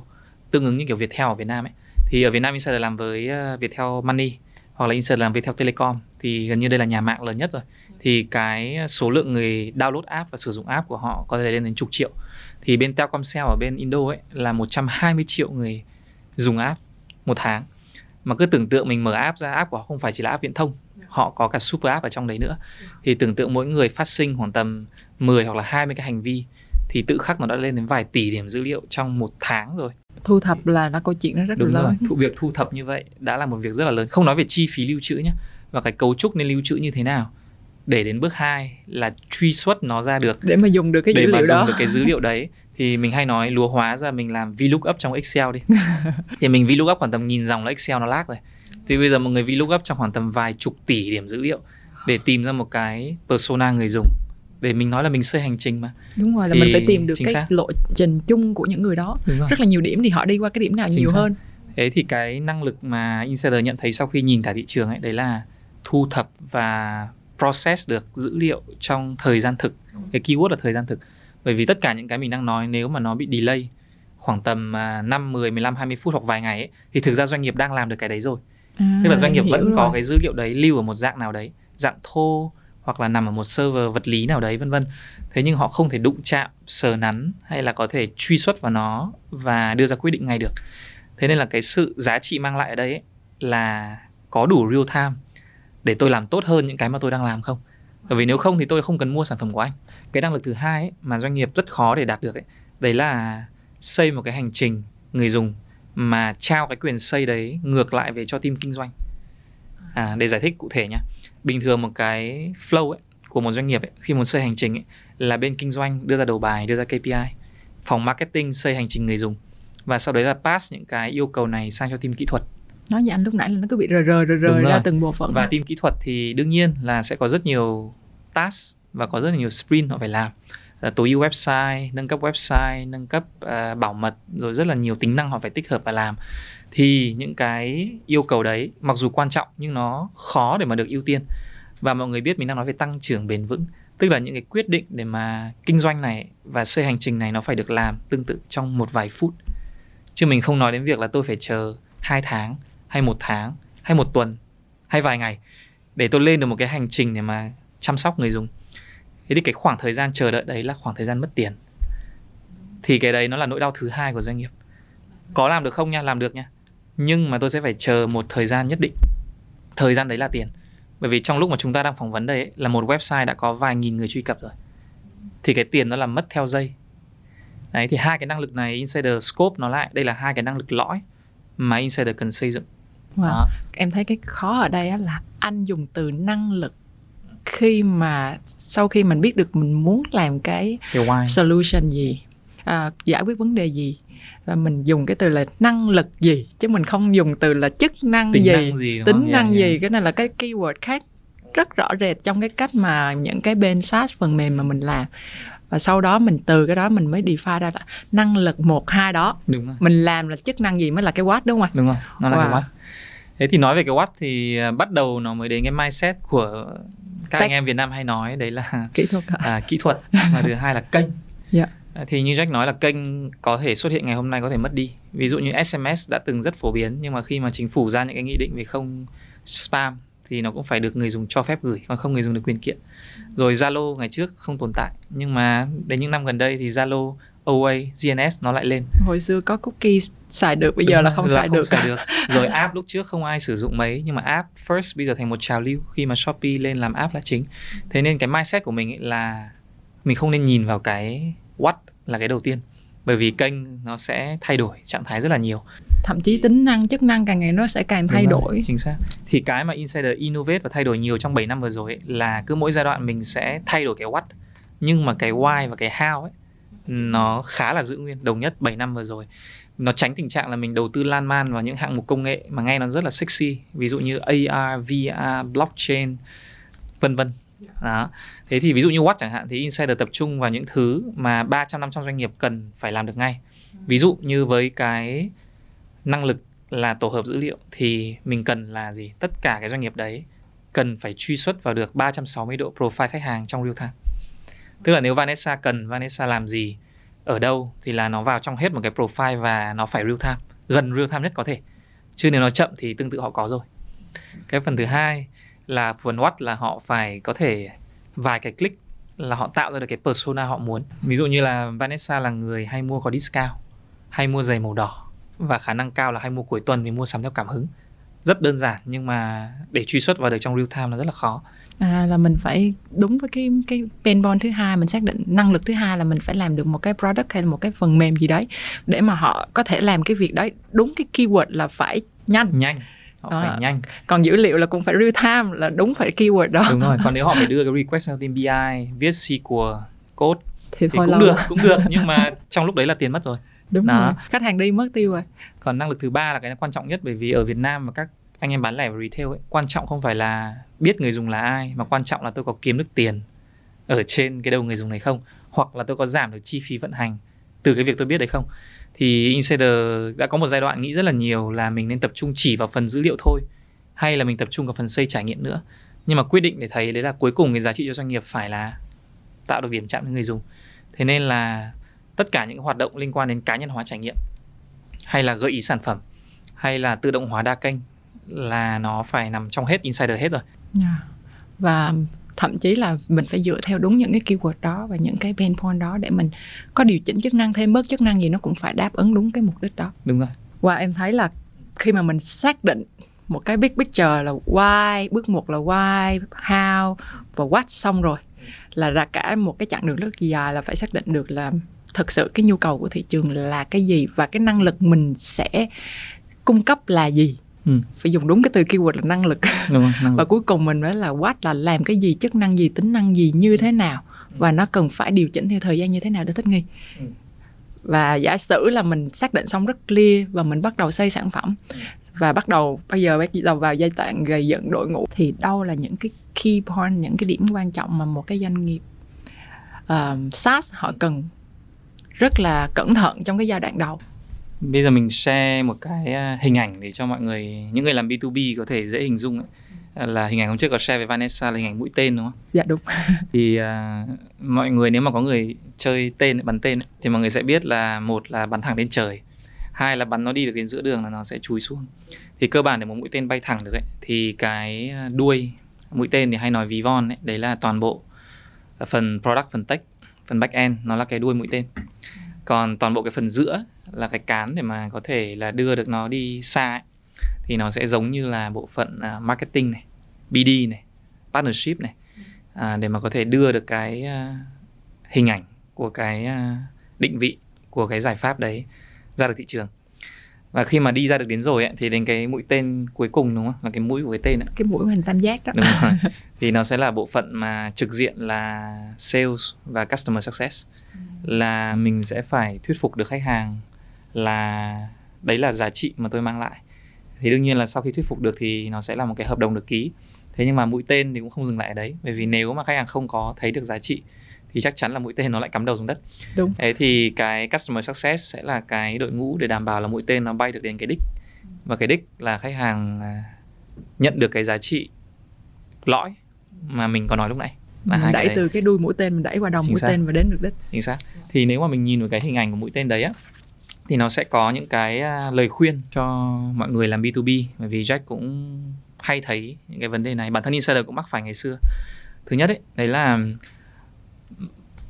tương ứng như kiểu Viettel ở Việt Nam ấy thì ở Việt Nam Insider làm với ờ, Viettel Money hoặc là Insider làm Viettel Telecom thì gần như đây là nhà mạng lớn nhất rồi thì cái số lượng người download app và sử dụng app của họ có thể lên đến chục triệu. Thì bên Telkomsel ở bên Indo ấy là 120 triệu người dùng app một tháng. Mà cứ tưởng tượng mình mở app ra app của họ không phải chỉ là app viễn thông họ có cả super app ở trong đấy nữa. Thì tưởng tượng mỗi người phát sinh khoảng tầm 10 hoặc là 20 cái hành vi thì tự khắc nó đã lên đến vài tỷ điểm dữ liệu trong một tháng rồi. Thu thập là nó câu chuyện nó rất Đúng là lớn. Rồi. việc thu thập như vậy đã là một việc rất là lớn. Không nói về chi phí lưu trữ nhé và cái cấu trúc nên lưu trữ như thế nào để đến bước 2 là truy xuất nó ra được. Để mà dùng được cái dữ để liệu mà đó. dùng được cái dữ liệu đấy thì mình hay nói lúa hóa ra mình làm VLOOKUP trong Excel đi. <laughs> Thì mình VLOOKUP khoảng tầm nghìn dòng là Excel nó lag rồi. Thì bây giờ một người VLOOKUP trong khoảng tầm vài chục tỷ điểm dữ liệu để tìm ra một cái persona người dùng. Để mình nói là mình xây hành trình mà. Đúng rồi là thì mình phải tìm được cái xác. lộ trình chung của những người đó. Rất là nhiều điểm thì họ đi qua cái điểm nào chính nhiều xác. hơn. Thế thì cái năng lực mà insider nhận thấy sau khi nhìn cả thị trường ấy đấy là thu thập và process được dữ liệu trong thời gian thực. Cái keyword là thời gian thực. Bởi vì tất cả những cái mình đang nói nếu mà nó bị delay khoảng tầm 5, 10, 15, 20 phút hoặc vài ngày ấy, thì thực ra doanh nghiệp đang làm được cái đấy rồi. À, tức là doanh nghiệp vẫn rồi. có cái dữ liệu đấy lưu ở một dạng nào đấy dạng thô hoặc là nằm ở một server vật lý nào đấy vân vân. Thế nhưng họ không thể đụng chạm sờ nắn hay là có thể truy xuất vào nó và đưa ra quyết định ngay được. Thế nên là cái sự giá trị mang lại ở đây ấy, là có đủ real time để tôi làm tốt hơn những cái mà tôi đang làm không? Bởi vì nếu không thì tôi không cần mua sản phẩm của anh. Cái năng lực thứ hai ấy, mà doanh nghiệp rất khó để đạt được ấy, đấy là xây một cái hành trình người dùng mà trao cái quyền xây đấy ngược lại về cho team kinh doanh. À, để giải thích cụ thể nhé bình thường một cái flow ấy, của một doanh nghiệp ấy, khi muốn xây hành trình ấy, là bên kinh doanh đưa ra đầu bài đưa ra KPI phòng marketing xây hành trình người dùng. Và sau đấy là pass những cái yêu cầu này sang cho team kỹ thuật nói như anh lúc nãy là nó cứ bị rời rời rời rời ra từng bộ phận và team kỹ thuật thì đương nhiên là sẽ có rất nhiều task và có rất là nhiều sprint họ phải làm. Tối ưu website nâng cấp website nâng cấp uh, bảo mật rồi rất là nhiều tính năng họ phải tích hợp và làm. Thì những cái yêu cầu đấy mặc dù quan trọng nhưng nó khó để mà được ưu tiên. Và mọi người biết mình đang nói về tăng trưởng bền vững tức là những cái quyết định để mà kinh doanh này và xây hành trình này nó phải được làm tương tự trong một vài phút. Chứ mình không nói đến việc là tôi phải chờ hai tháng hay một tháng hay một tuần hay vài ngày để tôi lên được một cái hành trình để mà chăm sóc người dùng. Thế thì cái khoảng thời gian chờ đợi đấy là khoảng thời gian mất tiền. Thì cái đấy nó là nỗi đau thứ hai của doanh nghiệp. Có làm được không nha? Làm được nha. Nhưng mà tôi sẽ phải chờ một thời gian nhất định. Thời gian đấy là tiền. Bởi vì trong lúc mà chúng ta đang phỏng vấn đây ấy, là một website đã có vài nghìn người truy cập rồi. Thì cái tiền nó là mất theo giây đấy thì hai cái năng lực này insider scope nó lại đây là hai cái năng lực lõi mà insider cần xây dựng wow. em thấy cái khó ở đây là anh dùng từ năng lực khi mà sau khi mình biết được mình muốn làm cái, solution gì à, giải quyết vấn đề gì và mình dùng cái từ là năng lực gì chứ mình không dùng từ là chức năng tính gì, năng gì tính yeah, năng yeah. gì cái này là cái keyword khác rất rõ rệt trong cái cách mà những cái bên SaaS phần mềm mà mình làm và sau đó mình từ cái đó mình mới define ra là năng lực một hai đó đúng rồi. mình làm là chức năng gì mới là cái what đúng không đúng rồi nó là wow. cái what thế thì nói về cái what thì à, bắt đầu nó mới đến cái mindset của các Tech. anh em Việt Nam hay nói đấy là kỹ thuật <laughs> à, kỹ thuật và thứ hai là kênh yeah. Dạ. À, thì như Jack nói là kênh có thể xuất hiện ngày hôm nay có thể mất đi ví dụ như SMS đã từng rất phổ biến nhưng mà khi mà chính phủ ra những cái nghị định về không spam thì nó cũng phải được người dùng cho phép gửi còn không người dùng được quyền kiện rồi Zalo ngày trước không tồn tại nhưng mà đến những năm gần đây thì Zalo OA, GNS nó lại lên. Hồi xưa có cookies xài được, bây giờ là không xài không được. xài được. <laughs> Rồi app lúc trước không ai sử dụng mấy nhưng mà app first bây giờ thành một trào lưu khi mà Shopee lên làm app là chính. Thế nên cái mindset của mình là mình không nên nhìn vào cái what là cái đầu tiên bởi vì kênh nó sẽ thay đổi trạng thái rất là nhiều thậm chí tính năng chức năng càng ngày nó sẽ càng thay Đúng đổi rồi, chính xác thì cái mà insider innovate và thay đổi nhiều trong 7 năm vừa rồi ấy, là cứ mỗi giai đoạn mình sẽ thay đổi cái what nhưng mà cái why và cái how ấy nó khá là giữ nguyên đồng nhất 7 năm vừa rồi. Nó tránh tình trạng là mình đầu tư lan man vào những hạng mục công nghệ mà nghe nó rất là sexy ví dụ như AR, VR, blockchain vân vân. Đó. Thế thì ví dụ như Watt chẳng hạn thì insider tập trung vào những thứ mà 300 năm trăm doanh nghiệp cần phải làm được ngay. Ví dụ như với cái năng lực là tổ hợp dữ liệu thì mình cần là gì? Tất cả cái doanh nghiệp đấy cần phải truy xuất vào được 360 độ profile khách hàng trong real time tức là nếu Vanessa cần, Vanessa làm gì, ở đâu thì là nó vào trong hết một cái profile và nó phải real time, gần real time nhất có thể. Chứ nếu nó chậm thì tương tự họ có rồi. Cái phần thứ hai là phần what là họ phải có thể, vài cái click là họ tạo ra được cái persona họ muốn. Ví dụ như là Vanessa là người hay mua có discount, hay mua giày màu đỏ và khả năng cao là hay mua cuối tuần vì mua sắm theo cảm hứng. Rất đơn giản nhưng mà để truy xuất vào được trong real time là rất là khó à, là mình phải đúng với cái cái pain point thứ hai mình xác định năng lực thứ hai là mình phải làm được một cái product hay là một cái phần mềm gì đấy để mà họ có thể làm cái việc đấy. Đúng cái keyword là phải nhanh. Nhanh. Họ phải nhanh. Còn dữ liệu là cũng phải real time là đúng phải keyword đó. Đúng rồi còn <laughs> nếu họ phải đưa cái request sang team BI viết SQL code thì, thì cũng lâu. được cũng được. <laughs> Nhưng mà trong lúc đấy là tiền mất rồi. Đúng đó. rồi. Khách hàng đi mất tiêu rồi. Còn năng lực thứ ba là cái quan trọng nhất bởi vì ở Việt Nam và các anh em bán lẻ và retail ấy, quan trọng không phải là biết người dùng là ai, mà quan trọng là tôi có kiếm được tiền ở trên cái đầu người dùng này không, hoặc là tôi có giảm được chi phí vận hành từ cái việc tôi biết đấy không. Thì insider đã có một giai đoạn nghĩ rất là nhiều là mình nên tập trung chỉ vào phần dữ liệu thôi, hay là mình tập trung vào phần xây trải nghiệm nữa. Nhưng mà quyết định để thấy đấy là cuối cùng cái giá trị cho doanh nghiệp phải là tạo được điểm chạm với người dùng. Thế nên là tất cả những hoạt động liên quan đến cá nhân hóa trải nghiệm, hay là gợi ý sản phẩm, hay là tự động hóa đa kênh là nó phải nằm trong hết insider hết rồi. Yeah. và thậm chí là mình phải dựa theo đúng những cái keyword đó và những cái pain point đó để mình có điều chỉnh chức năng thêm bớt chức năng gì nó cũng phải đáp ứng đúng cái mục đích đó. Đúng rồi. Và em thấy là khi mà mình xác định một cái big picture là why bước một là why how và what xong rồi là ra cả một cái chặng đường rất dài là phải xác định được là thực sự cái nhu cầu của thị trường là cái gì và cái năng lực mình sẽ cung cấp là gì ừ. phải dùng đúng cái từ keyword là năng lực, đúng rồi, năng lực. và cuối cùng mình mới là what là làm cái gì chức năng gì tính năng gì như thế nào và nó cần phải điều chỉnh theo thời gian như thế nào để thích nghi ừ. và giả sử là mình xác định xong rất clear và mình bắt đầu xây sản phẩm ừ. và bắt đầu bây giờ bắt đầu vào giai đoạn gây dựng đội ngũ thì đâu là những cái key point những cái điểm quan trọng mà một cái doanh nghiệp uh, SaaS họ cần rất là cẩn thận trong cái giai đoạn đầu bây giờ mình share một cái à, hình ảnh để cho mọi người những người làm B2B có thể dễ hình dung ấy là hình ảnh hôm trước có share với Vanessa là hình ảnh mũi tên đúng không? Dạ đúng. <laughs> thì uh, mọi người nếu mà có người chơi tên bắn tên ấy, thì mọi người sẽ biết là một là bắn thẳng lên trời, hai là bắn nó đi được đến giữa đường là nó sẽ chui xuống. Thì cơ bản để một mũi tên bay thẳng được ấy thì cái à, đuôi mũi tên thì hay nói ví von ấy, đấy là toàn bộ phần product, phần tech, phần back end nó là cái đuôi mũi tên. Còn toàn bộ cái phần giữa là cái cán để mà có thể là đưa được nó đi xa ấy, thì nó sẽ giống như là bộ phận uh, marketing này, BD này, partnership này uh, để mà có thể đưa được cái uh, hình ảnh của cái uh, định vị của cái giải pháp đấy ra được thị trường và khi mà đi ra được đến rồi ấy, thì đến cái mũi tên cuối cùng đúng không là cái mũi của cái tên ấy. cái mũi hình tam giác đó đúng rồi. <laughs> thì nó sẽ là bộ phận mà trực diện là sales và customer success ừ. là mình sẽ phải thuyết phục được khách hàng là đấy là giá trị mà tôi mang lại. Thì đương nhiên là sau khi thuyết phục được thì nó sẽ là một cái hợp đồng được ký. Thế nhưng mà mũi tên thì cũng không dừng lại ở đấy bởi vì nếu mà khách hàng không có thấy được giá trị thì chắc chắn là mũi tên nó lại cắm đầu xuống đất. Đúng. Thế thì cái customer success sẽ là cái đội ngũ để đảm bảo là mũi tên nó bay được đến cái đích. Và cái đích là khách hàng à, nhận được cái giá trị lõi mà mình có nói lúc nãy. Là mình đẩy từ cái đuôi mũi tên mình đẩy qua đồng mũi xác. tên và đến được đích. Chính xác. Thì nếu mà mình nhìn vào cái hình ảnh của mũi tên đấy á thì nó sẽ có những cái à, lời khuyên cho mọi người làm B2B bởi vì Jack cũng hay thấy những cái vấn đề này. Bản thân insider cũng mắc phải ngày xưa. Thứ nhất ấy đấy là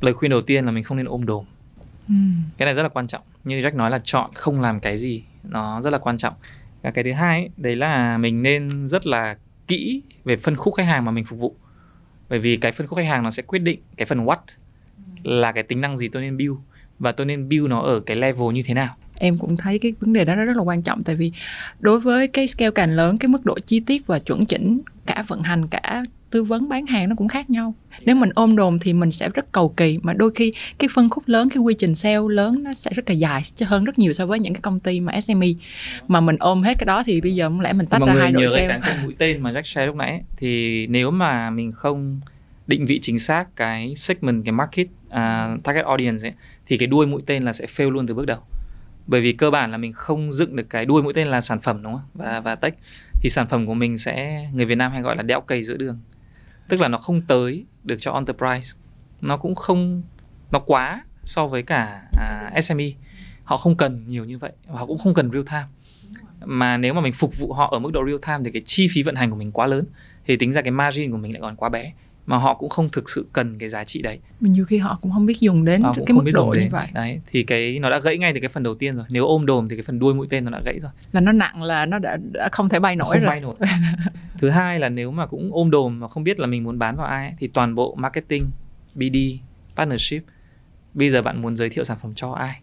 lời khuyên đầu tiên là mình không nên ôm đồm. Ừ. cái này rất là quan trọng. Như Jack nói là chọn không làm cái gì nó rất là quan trọng. Và cái thứ hai ấy, đấy là mình nên rất là kỹ về phân khúc khách hàng mà mình phục vụ. Bởi vì cái phân khúc khách hàng nó sẽ quyết định cái phần what là cái tính năng gì tôi nên build và tôi nên build nó ở cái level như thế nào? Em cũng thấy cái vấn đề đó rất là quan trọng tại vì đối với cái scale càng lớn cái mức độ chi tiết và chuẩn chỉnh cả vận hành cả tư vấn bán hàng nó cũng khác nhau. Nếu mình ôm đồn thì mình sẽ rất cầu kỳ mà đôi khi cái phân khúc lớn cái quy trình sale lớn nó sẽ rất là dài hơn rất nhiều so với những cái công ty mà SME mà mình ôm hết cái đó thì bây giờ lẽ mình tách ra hai đội sale. cái mũi tên mà Jack share lúc nãy thì nếu mà mình không định vị chính xác cái segment cái market uh, target audience ấy, thì cái đuôi mũi tên là sẽ fail luôn từ bước đầu. Bởi vì cơ bản là mình không dựng được cái đuôi mũi tên là sản phẩm đúng không? Và và tech thì sản phẩm của mình sẽ người Việt Nam hay gọi là đẽo cây giữa đường. Tức là nó không tới được cho enterprise. Nó cũng không nó quá so với cả à, SME họ không cần nhiều như vậy. Và họ cũng không cần real time. Mà nếu mà mình phục vụ họ ở mức độ real time thì cái chi phí vận hành của mình quá lớn. Thì tính ra cái margin của mình lại còn quá bé mà họ cũng không thực sự cần cái giá trị đấy. Nhiều khi họ cũng không biết dùng đến cái mức độ như vậy. Đấy thì cái nó đã gãy ngay từ cái phần đầu tiên rồi. Nếu ôm đồm thì cái phần đuôi mũi tên nó đã gãy rồi. Là nó nặng là nó đã, đã không thể bay nổi không rồi. bay nổi. <laughs> Thứ hai là nếu mà cũng ôm đồm mà không biết là mình muốn bán vào ai thì toàn bộ marketing BD partnership bây giờ bạn muốn giới thiệu sản phẩm cho ai?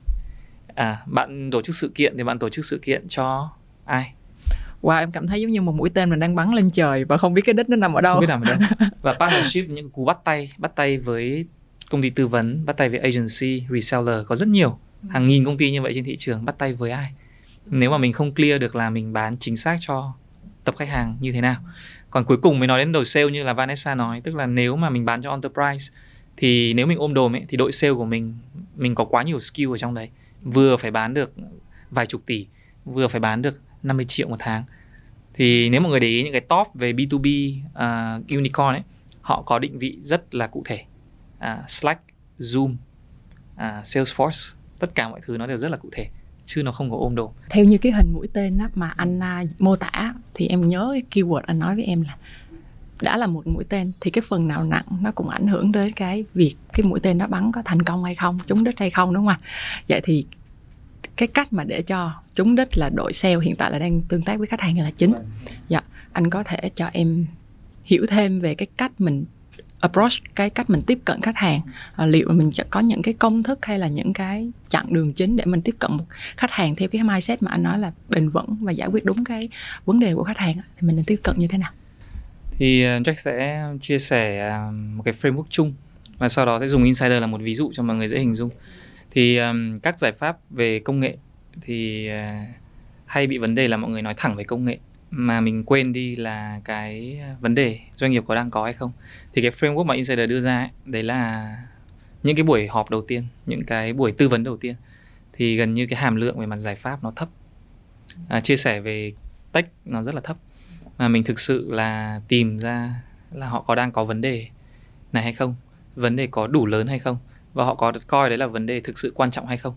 À bạn tổ chức sự kiện thì bạn tổ chức sự kiện cho ai wow em cảm thấy giống như một mũi tên mình đang bắn lên trời và không biết cái đích nó nằm ở đâu. Không biết nằm ở đâu. <laughs> Và partnership những cú bắt tay bắt tay với công ty tư vấn bắt tay với agency reseller có rất nhiều. Hàng nghìn công ty như vậy trên thị trường bắt tay với ai? Nếu mà mình không clear được là mình bán chính xác cho tập khách hàng như thế nào. Còn cuối cùng mới nói đến đội sale như là Vanessa nói tức là nếu mà mình bán cho enterprise thì nếu mình ôm đồm ấy thì đội sale của mình mình có quá nhiều skill ở trong đấy. Vừa phải bán được vài chục tỷ vừa phải bán được 50 triệu một tháng. Thì nếu mọi người để ý những cái top về B2B uh, à, unicorn ấy họ có định vị rất là cụ thể. Uh, Slack, Zoom, uh, Salesforce tất cả mọi thứ nó đều rất là cụ thể chứ nó không có ôm đồ theo như cái hình mũi tên đó mà anh uh, mô tả thì em nhớ cái keyword anh nói với em là đã là một mũi tên thì cái phần nào nặng nó cũng ảnh hưởng đến cái việc cái mũi tên đó bắn có thành công hay không trúng đích hay không đúng không ạ? Vậy thì cái cách mà để cho trúng đích là đội sale hiện tại là đang tương tác với khách hàng là chính. Dạ anh có thể cho em hiểu thêm về cái cách mình approach cái cách mình tiếp cận khách hàng. À, liệu mình có những cái công thức hay là những cái chặng đường chính để mình tiếp cận một khách hàng theo cái mindset mà anh nói là bền vững và giải quyết đúng cái vấn đề của khách hàng thì mình nên tiếp cận như thế nào? Thì à, Jack sẽ chia sẻ à, một cái framework chung và sau đó sẽ dùng insider là một ví dụ cho mọi người dễ hình dung thì um, các giải pháp về công nghệ thì uh, hay bị vấn đề là mọi người nói thẳng về công nghệ mà mình quên đi là cái à, vấn đề doanh nghiệp có đang có hay không. Thì cái framework mà insider đưa ra ấy, đấy là những cái buổi họp đầu tiên những cái buổi tư vấn đầu tiên thì gần như cái hàm lượng về mặt giải pháp nó thấp. À, chia sẻ về tech nó rất là thấp mà mình thực sự là tìm ra là họ có đang có vấn đề này hay không vấn đề có đủ lớn hay không và họ có coi đấy là vấn đề thực sự quan trọng hay không?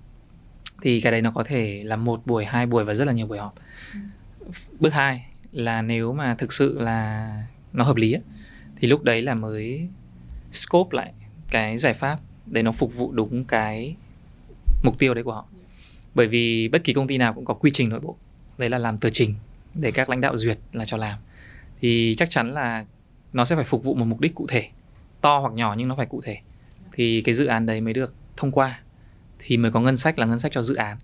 Thì cái đấy nó có thể là một buổi hai buổi và rất là nhiều buổi họp. Bước hai là nếu mà thực sự là nó hợp lý thì lúc đấy là mới scope lại cái giải pháp để nó phục vụ đúng cái mục tiêu đấy của họ. Bởi vì bất kỳ công ty nào cũng có quy trình nội bộ. Đấy là làm tờ trình để các lãnh đạo duyệt là cho làm. Thì chắc chắn là nó sẽ phải phục vụ một mục đích cụ thể to hoặc nhỏ nhưng nó phải cụ thể thì cái dự án đấy mới được thông qua thì mới có ngân sách là ngân sách cho dự án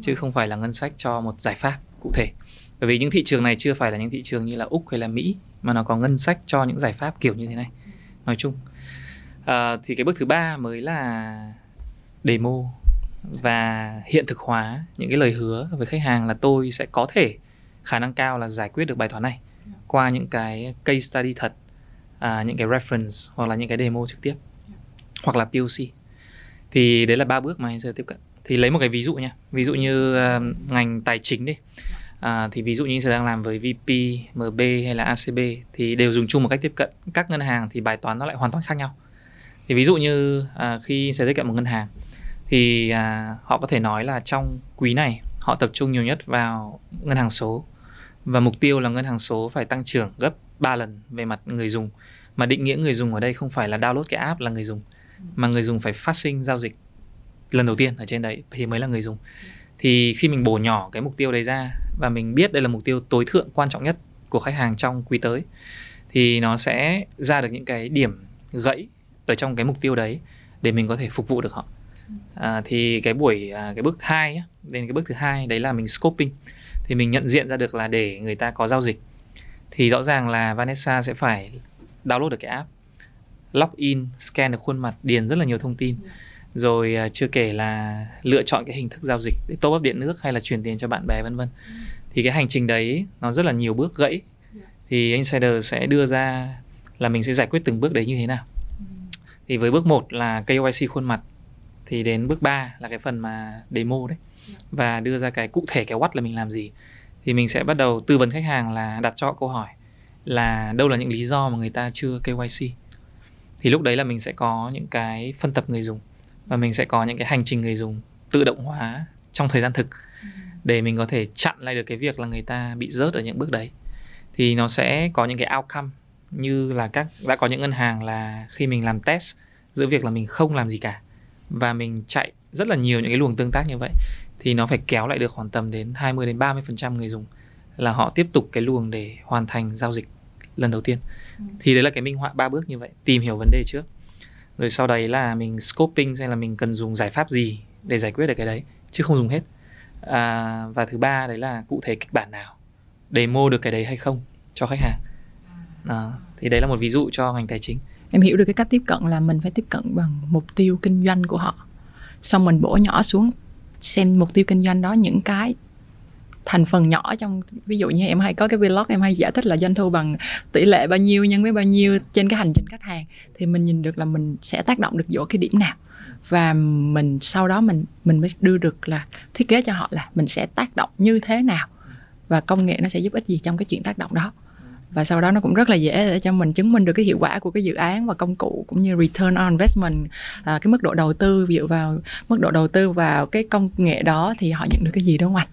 chứ không phải là ngân sách cho một giải pháp cụ thể. Bởi vì những thị trường này chưa phải là những thị trường như là úc hay là mỹ mà nó có ngân sách cho những giải pháp kiểu như thế này. Nói chung à, thì cái bước thứ ba mới là demo và hiện thực hóa những cái lời hứa với khách hàng là tôi sẽ có thể khả năng cao là giải quyết được bài toán này qua những cái case study thật à, những cái reference hoặc là những cái demo trực tiếp hoặc là POC thì đấy là ba bước mà anh sẽ tiếp cận. Thì lấy một cái ví dụ nha. Ví dụ như uh, ngành tài chính đi. À, thì ví dụ như anh sẽ đang làm với VP, MB hay là ACB thì đều dùng chung một cách tiếp cận. Các ngân hàng thì bài toán nó lại hoàn toàn khác nhau. Thì ví dụ như à, khi sẽ tiếp cận một ngân hàng thì à, họ có thể nói là trong quý này họ tập trung nhiều nhất vào ngân hàng số. Và mục tiêu là ngân hàng số phải tăng trưởng gấp 3 lần về mặt người dùng. Mà định nghĩa người dùng ở đây không phải là download cái app là người dùng mà người dùng phải phát sinh giao dịch lần đầu tiên ở trên đấy thì mới là người dùng. Thì khi mình bổ nhỏ cái mục tiêu đấy ra và mình biết đây là mục tiêu tối thượng quan trọng nhất của khách hàng trong quý tới thì nó sẽ ra được những cái điểm gãy ở trong cái mục tiêu đấy để mình có thể phục vụ được họ. À, thì cái buổi à, cái bước hai nhé đến cái bước thứ hai đấy là mình scoping. Thì mình nhận diện ra được là để người ta có giao dịch thì rõ ràng là Vanessa sẽ phải download được cái app login scan được khuôn mặt điền rất là nhiều thông tin. Rồi uh, chưa kể là lựa chọn cái hình thức giao dịch để top up điện nước hay là chuyển tiền cho bạn bè vân vân. Thì cái hành trình đấy nó rất là nhiều bước gãy. Thì insider sẽ đưa ra là mình sẽ giải quyết từng bước đấy như thế nào. Thì với bước 1 là KYC khuôn mặt thì đến bước 3 là cái phần mà demo đấy. Và đưa ra cái cụ thể cái what là mình làm gì. Thì mình sẽ bắt đầu tư vấn khách hàng là đặt cho câu hỏi là đâu là những lý do mà người ta chưa KYC thì lúc đấy là mình sẽ có những cái phân tập người dùng và mình sẽ có những cái hành trình người dùng tự động hóa trong thời gian thực ừ. để mình có thể chặn lại được cái việc là người ta bị rớt ở những bước đấy thì nó sẽ có những cái outcome như là các đã có những ngân hàng là khi mình làm test giữa việc là mình không làm gì cả và mình chạy rất là nhiều những cái luồng tương tác như vậy thì nó phải kéo lại được khoảng tầm đến 20 đến 30% người dùng là họ tiếp tục cái luồng để hoàn thành giao dịch lần đầu tiên ừ. thì đấy là cái minh họa ba bước như vậy tìm hiểu vấn đề trước. Rồi sau đấy là mình scoping xem là mình cần dùng giải pháp gì để giải quyết được cái đấy chứ không dùng hết. À, và thứ ba đấy là cụ thể kịch bản nào demo được cái đấy hay không cho khách hàng. À, thì đấy là một ví dụ cho ngành tài chính. Em hiểu được cái cách tiếp cận là mình phải tiếp cận bằng mục tiêu kinh doanh của họ. Xong mình bổ nhỏ xuống xem mục tiêu kinh doanh đó những cái thành phần nhỏ trong ví dụ như em hay có cái vlog em hay giải thích là doanh thu bằng tỷ lệ bao nhiêu nhân với bao nhiêu trên cái hành trình khách hàng thì mình nhìn được là mình sẽ tác động được vô cái điểm nào. Và mình sau đó mình mình mới đưa được là thiết kế cho họ là mình sẽ tác động như thế nào và công nghệ nó sẽ giúp ích gì trong cái chuyện tác động đó. Và sau đó nó cũng rất là dễ để cho mình chứng minh được cái hiệu quả của cái dự án và công cụ cũng như return on investment à, cái mức độ đầu tư. Dựa vào mức độ đầu tư vào cái công nghệ đó thì họ nhận được cái gì đúng không anh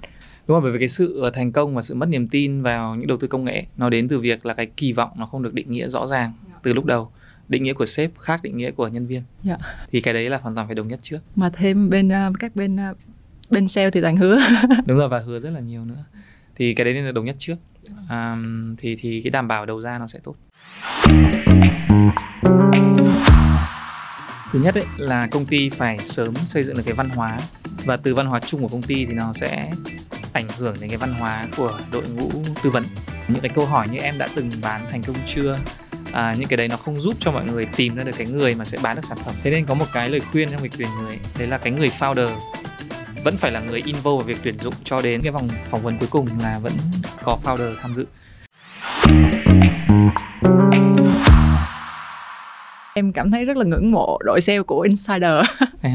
đúng rồi bởi vì cái sự thành công và sự mất niềm tin vào những đầu tư công nghệ nó đến từ việc là cái kỳ vọng nó không được định nghĩa rõ ràng từ lúc đầu. Định nghĩa của sếp khác định nghĩa của nhân viên. Yeah. thì cái đấy là hoàn toàn phải đồng nhất trước. Mà thêm bên uh, các bên uh, bên sale thì toàn hứa. <laughs> Đúng rồi và hứa rất là nhiều nữa. Thì cái đấy nên là đồng nhất trước. À, thì thì cái đảm bảo đầu ra nó sẽ tốt. Thứ nhất ấy, là công ty phải sớm xây dựng được cái văn hóa và từ văn hóa chung của công ty thì nó sẽ ảnh hưởng đến cái văn hóa của đội ngũ tư vấn. Những cái câu hỏi như em đã từng bán thành công chưa? À, những cái đấy nó không giúp cho mọi người tìm ra được cái người mà sẽ bán được sản phẩm. Thế nên có một cái lời khuyên trong việc tuyển người đấy là cái người founder vẫn phải là người involve vào việc tuyển dụng cho đến cái vòng phỏng vấn cuối cùng là vẫn có founder tham dự. Em cảm thấy rất là ngưỡng mộ đội sale của Insider. <laughs>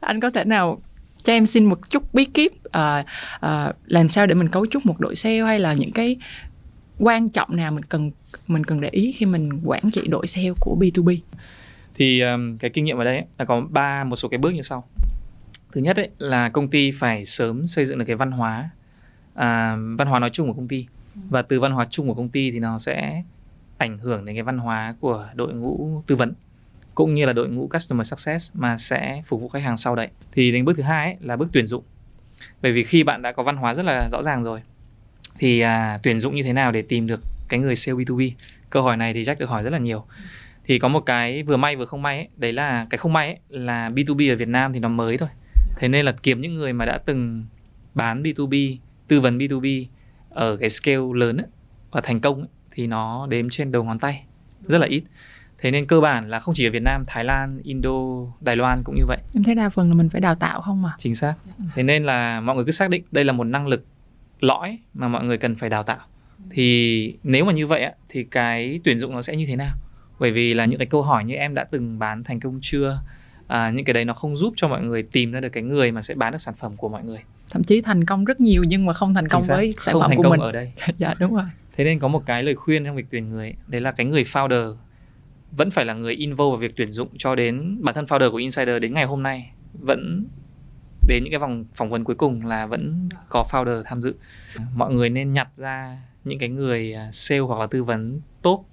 Anh có thể nào cho em xin một chút bí kíp uh, uh, làm sao để mình cấu trúc một đội sale hay là những cái quan trọng nào mình cần mình cần để ý khi mình quản trị đội sale của B2B thì um, cái kinh nghiệm ở đây ấy, là có ba một số cái bước như sau. Thứ nhất ấy, là công ty phải sớm xây dựng được cái văn hóa à, văn hóa nói chung của công ty. Và từ văn hóa chung của công ty thì nó sẽ ảnh hưởng đến cái văn hóa của đội ngũ tư vấn cũng như là đội ngũ customer success mà sẽ phục vụ khách hàng sau đấy. Thì đến bước thứ hai ấy, là bước tuyển dụng. Bởi vì khi bạn đã có văn hóa rất là rõ ràng rồi thì à, tuyển dụng như thế nào để tìm được cái người sale B2B câu hỏi này thì Jack được hỏi rất là nhiều. Thì có một cái vừa may vừa không may ấy, đấy là cái không may ấy, là B2B ở Việt Nam thì nó mới thôi. Thế nên là kiếm những người mà đã từng bán B2B tư vấn B2B ở cái scale lớn ấy, và thành công ấy, thì nó đếm trên đầu ngón tay rất là ít thế nên cơ bản là không chỉ ở Việt Nam Thái Lan Indo Đài Loan cũng như vậy. Em thấy đa phần là mình phải đào tạo không mà? Chính xác. Thế nên là mọi người cứ xác định đây là một năng lực lõi mà mọi người cần phải đào tạo. Thì nếu mà như vậy thì cái tuyển dụng nó sẽ như thế nào? Bởi vì là những cái câu hỏi như em đã từng bán thành công chưa? À, những cái đấy nó không giúp cho mọi người tìm ra được cái người mà sẽ bán được sản phẩm của mọi người. Thậm chí thành công rất nhiều nhưng mà không thành công với sản không phẩm thành của công mình. ở đây. <laughs> Dạ đúng rồi. Thế nên có một cái lời khuyên trong việc tuyển người đấy là cái người founder vẫn phải là người involve vào việc tuyển dụng cho đến bản thân founder của insider đến ngày hôm nay vẫn đến những cái vòng phỏng vấn cuối cùng là vẫn có founder tham dự. Mọi người nên nhặt ra những cái người à, sale hoặc là tư vấn top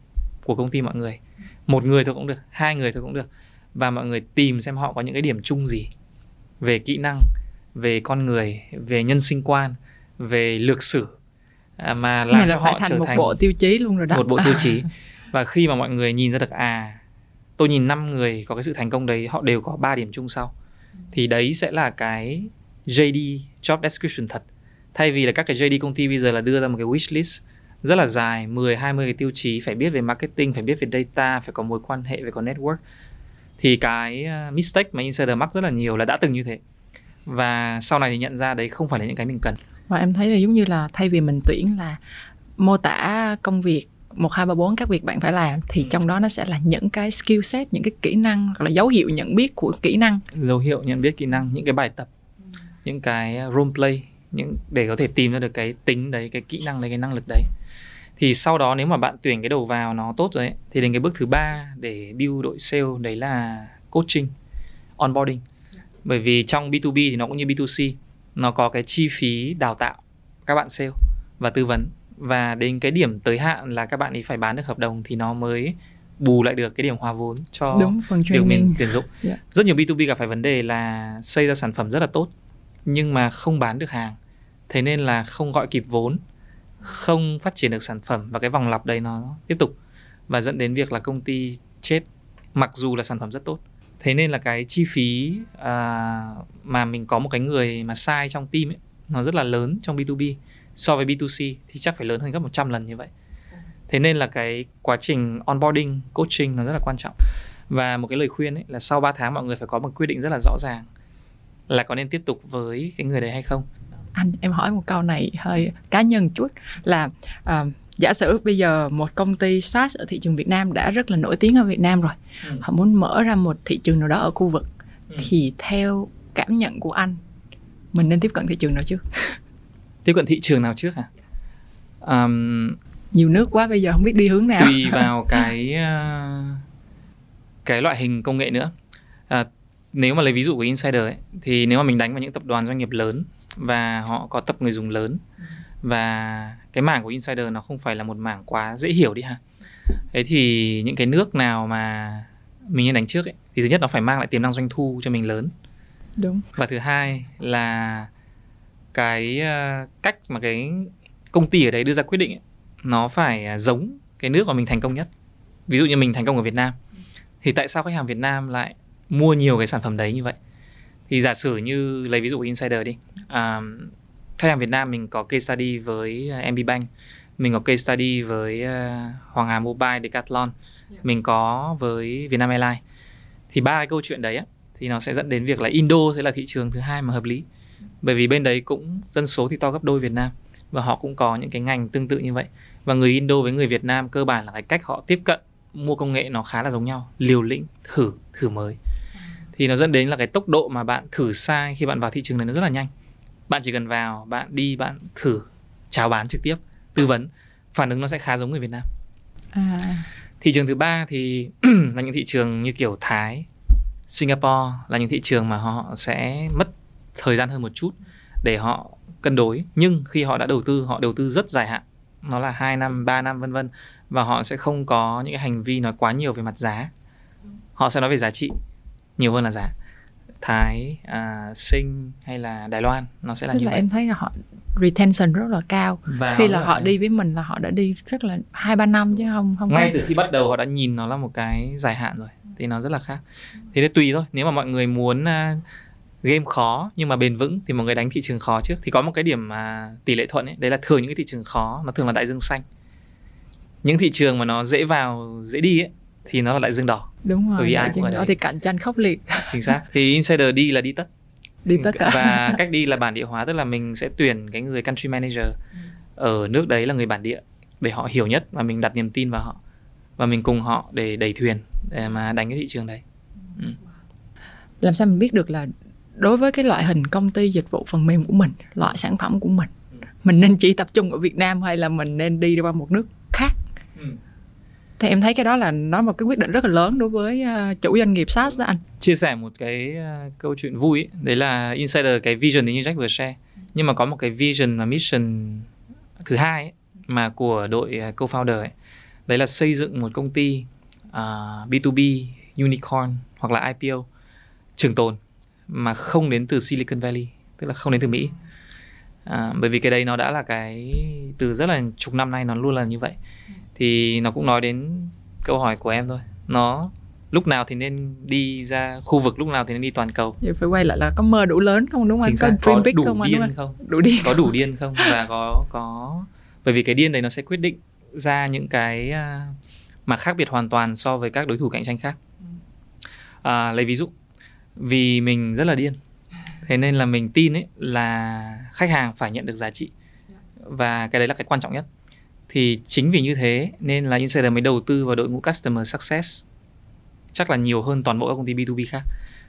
của công ty mọi người. Một người thôi cũng được hai người thôi cũng được. Và mọi người tìm xem họ có những cái điểm chung gì về kỹ năng về con người về nhân sinh quan về lược sử à, mà làm cho họ thành trở một thành bộ tiêu chí luôn rồi đó. một bộ tiêu chí <laughs> và khi mà mọi người nhìn ra được à tôi nhìn năm người có cái sự thành công đấy, họ đều có ba điểm chung sau. Thì đấy sẽ là cái JD job description thật. Thay vì là các cái JD công ty bây giờ là đưa ra một cái wish list rất là dài 10 20 cái tiêu chí, phải biết về marketing, phải biết về data, phải có mối quan hệ, phải có network, thì cái ờ, mistake mà insider mắc rất là nhiều là đã từng như thế. Và sau này thì nhận ra đấy không phải là những cái mình cần. Và em thấy là giống như là thay vì mình tuyển là mô tả công việc một hai ba bốn các việc bạn phải làm thì ừ. trong đó nó sẽ là những cái skill set những cái kỹ năng hoặc là dấu hiệu nhận biết của kỹ năng. Dấu hiệu nhận biết kỹ năng những cái bài tập ừ. những cái role play những để có thể tìm ra được cái tính đấy cái kỹ năng đấy cái năng lực đấy. Thì sau đó nếu mà bạn tuyển cái đầu vào nó tốt rồi ấy, thì đến cái bước thứ ba để build đội sale đấy là coaching onboarding. Bởi vì trong B2B thì nó cũng như B2C nó có cái chi phí đào tạo các bạn sale và tư vấn và đến cái điểm tới hạn là các bạn ấy phải bán được hợp đồng thì nó mới bù lại được cái điểm hòa vốn cho Đúng, phần việc mình tuyển dụng. Yeah. Rất nhiều B2B gặp phải vấn đề là xây ra sản phẩm rất là tốt nhưng mà không bán được hàng. Thế nên là không gọi kịp vốn, không phát triển được sản phẩm và cái vòng lặp đấy nó tiếp tục và dẫn đến việc là công ty chết mặc dù là sản phẩm rất tốt. Thế nên là cái chi phí à, mà mình có một cái người mà sai trong team ấy nó rất là lớn trong B2B so với B2C thì chắc phải lớn hơn gấp 100 lần như vậy. Thế nên là cái quá trình onboarding, coaching nó rất là quan trọng. Và một cái lời khuyên ấy là sau 3 tháng mọi người phải có một quyết định rất là rõ ràng là có nên tiếp tục với cái người đấy hay không. Anh em hỏi một câu này hơi cá nhân chút là uh, giả sử bây giờ một công ty SaaS ở thị trường Việt Nam đã rất là nổi tiếng ở Việt Nam rồi. Ừ. Họ muốn mở ra một thị trường nào đó ở khu vực ừ. thì theo cảm nhận của anh mình nên tiếp cận thị trường nào trước? Tiếp cận thị trường nào trước hả? Um, nhiều nước quá bây giờ không biết đi hướng nào. tùy vào cái uh, cái loại hình công nghệ nữa. À, nếu mà lấy ví dụ của insider ấy, thì nếu mà mình đánh vào những tập đoàn doanh nghiệp lớn và họ có tập người dùng lớn và cái mảng của insider nó không phải là một mảng quá dễ hiểu đi ha. Thế thì những cái nước nào mà mình nên đánh trước ấy, thì thứ nhất nó phải mang lại tiềm năng doanh thu cho mình lớn. Đúng. Và thứ hai là cái uh, cách mà cái công ty ở đấy đưa ra quyết định ấy, nó phải à, giống cái nước mà mình thành công nhất. Ví dụ như mình thành công ở Việt Nam thì tại sao khách hàng Việt Nam lại mua nhiều cái sản phẩm đấy như vậy? Thì giả sử như lấy ví dụ Insider đi à, khách hàng Việt Nam mình có case study với à, MB Bank mình có case study với uh, Hoàng Hà Mobile Decathlon mình có với Vietnam Airlines. Thì ba cái câu chuyện đấy á, thì nó sẽ dẫn đến việc là Indo sẽ là thị trường thứ hai mà hợp lý bởi vì bên đấy cũng dân số thì to gấp đôi Việt Nam. Và họ cũng có những cái ngành tương tự như vậy. Và người Indo với người Việt Nam cơ bản là cái cách họ tiếp cận mua công nghệ nó khá là giống nhau. Liều lĩnh thử thử mới. Thì nó dẫn đến là cái tốc độ mà bạn thử sai khi bạn vào thị trường này nó rất là nhanh. Bạn chỉ cần vào bạn đi bạn thử chào bán trực tiếp tư vấn. Phản ứng nó sẽ khá giống người Việt Nam. À. thị trường thứ ba thì <clears throat> là những thị trường như kiểu Thái Singapore là những thị trường mà họ sẽ mất thời gian hơn một chút để họ cân đối nhưng khi họ đã đầu tư họ đầu tư rất dài hạn nó là 2 năm 3 năm vân vân và họ sẽ không có những cái hành vi nói quá nhiều về mặt giá họ sẽ nói về giá trị nhiều hơn là giá Thái, à, Sinh hay là Đài Loan nó sẽ là Tức như là vậy. em thấy là họ retention rất là cao. Và khi là họ đi với mình là họ đã đi rất là hai ba năm chứ không không ngay có... từ khi bắt đầu họ đã nhìn nó là một cái dài hạn rồi thì nó rất là khác. Thế nên tùy thôi. Nếu mà mọi người muốn uh, game khó nhưng mà bền vững thì mọi người đánh thị trường khó trước. Thì có một cái điểm mà tỷ lệ thuận ấy đấy là thường những cái thị trường khó nó thường là đại dương xanh. Những thị trường mà nó dễ vào dễ đi ấy thì nó là đại dương đỏ. Đúng rồi bởi vì ai cũng ở đấy. thì cạnh tranh khốc liệt. <laughs> Chính xác. Thì insider đi là đi tất. Đi tất cả. và <laughs> cách đi là bản địa hóa tức là mình sẽ tuyển cái người country manager ở nước đấy là người bản địa để họ hiểu nhất và mình đặt niềm tin vào họ. Và mình cùng họ để đẩy thuyền để mà đánh cái thị trường đấy. Ừ. làm sao mình biết được là đối với cái loại hình công ty dịch vụ phần mềm của mình loại sản phẩm của mình mình nên chỉ tập trung ở Việt Nam hay là mình nên đi qua một nước khác? Ừ. thì em thấy cái đó là nó một cái quyết định rất là lớn đối với uh, chủ doanh nghiệp SaaS đó anh. Chia sẻ một cái uh, câu chuyện vui ấy. đấy là insider cái vision như Jack vừa share. Nhưng mà có một cái vision và mission thứ hai ấy, mà của đội uh, co-founder ấy. Đấy là xây dựng một công ty uh, B2B unicorn hoặc là IPO trường tồn mà không đến từ Silicon Valley tức là không đến từ Mỹ. À, bởi vì cái đây nó đã là cái từ rất là chục năm nay nó luôn là như vậy. Thì nó cũng nói đến câu hỏi của em thôi. Nó lúc nào thì nên đi ra khu vực lúc nào thì nên đi toàn cầu? Vậy phải quay lại là có mơ đủ lớn không đúng không có dream big đủ không điên anh không? Đủ điên. Có đủ điên không? Và có có. Bởi vì cái điên đấy nó sẽ quyết định ra những cái à, mà khác biệt hoàn toàn so với các đối thủ cạnh tranh khác. À, lấy ví dụ vì mình rất là điên. Thế nên là mình tin ấy là khách hàng phải nhận được giá trị. Và cái đấy là cái quan trọng nhất. Thì chính vì như thế nên là Insider mới đầu tư vào đội ngũ Customer Success chắc là nhiều hơn toàn bộ các công ty B2B khác.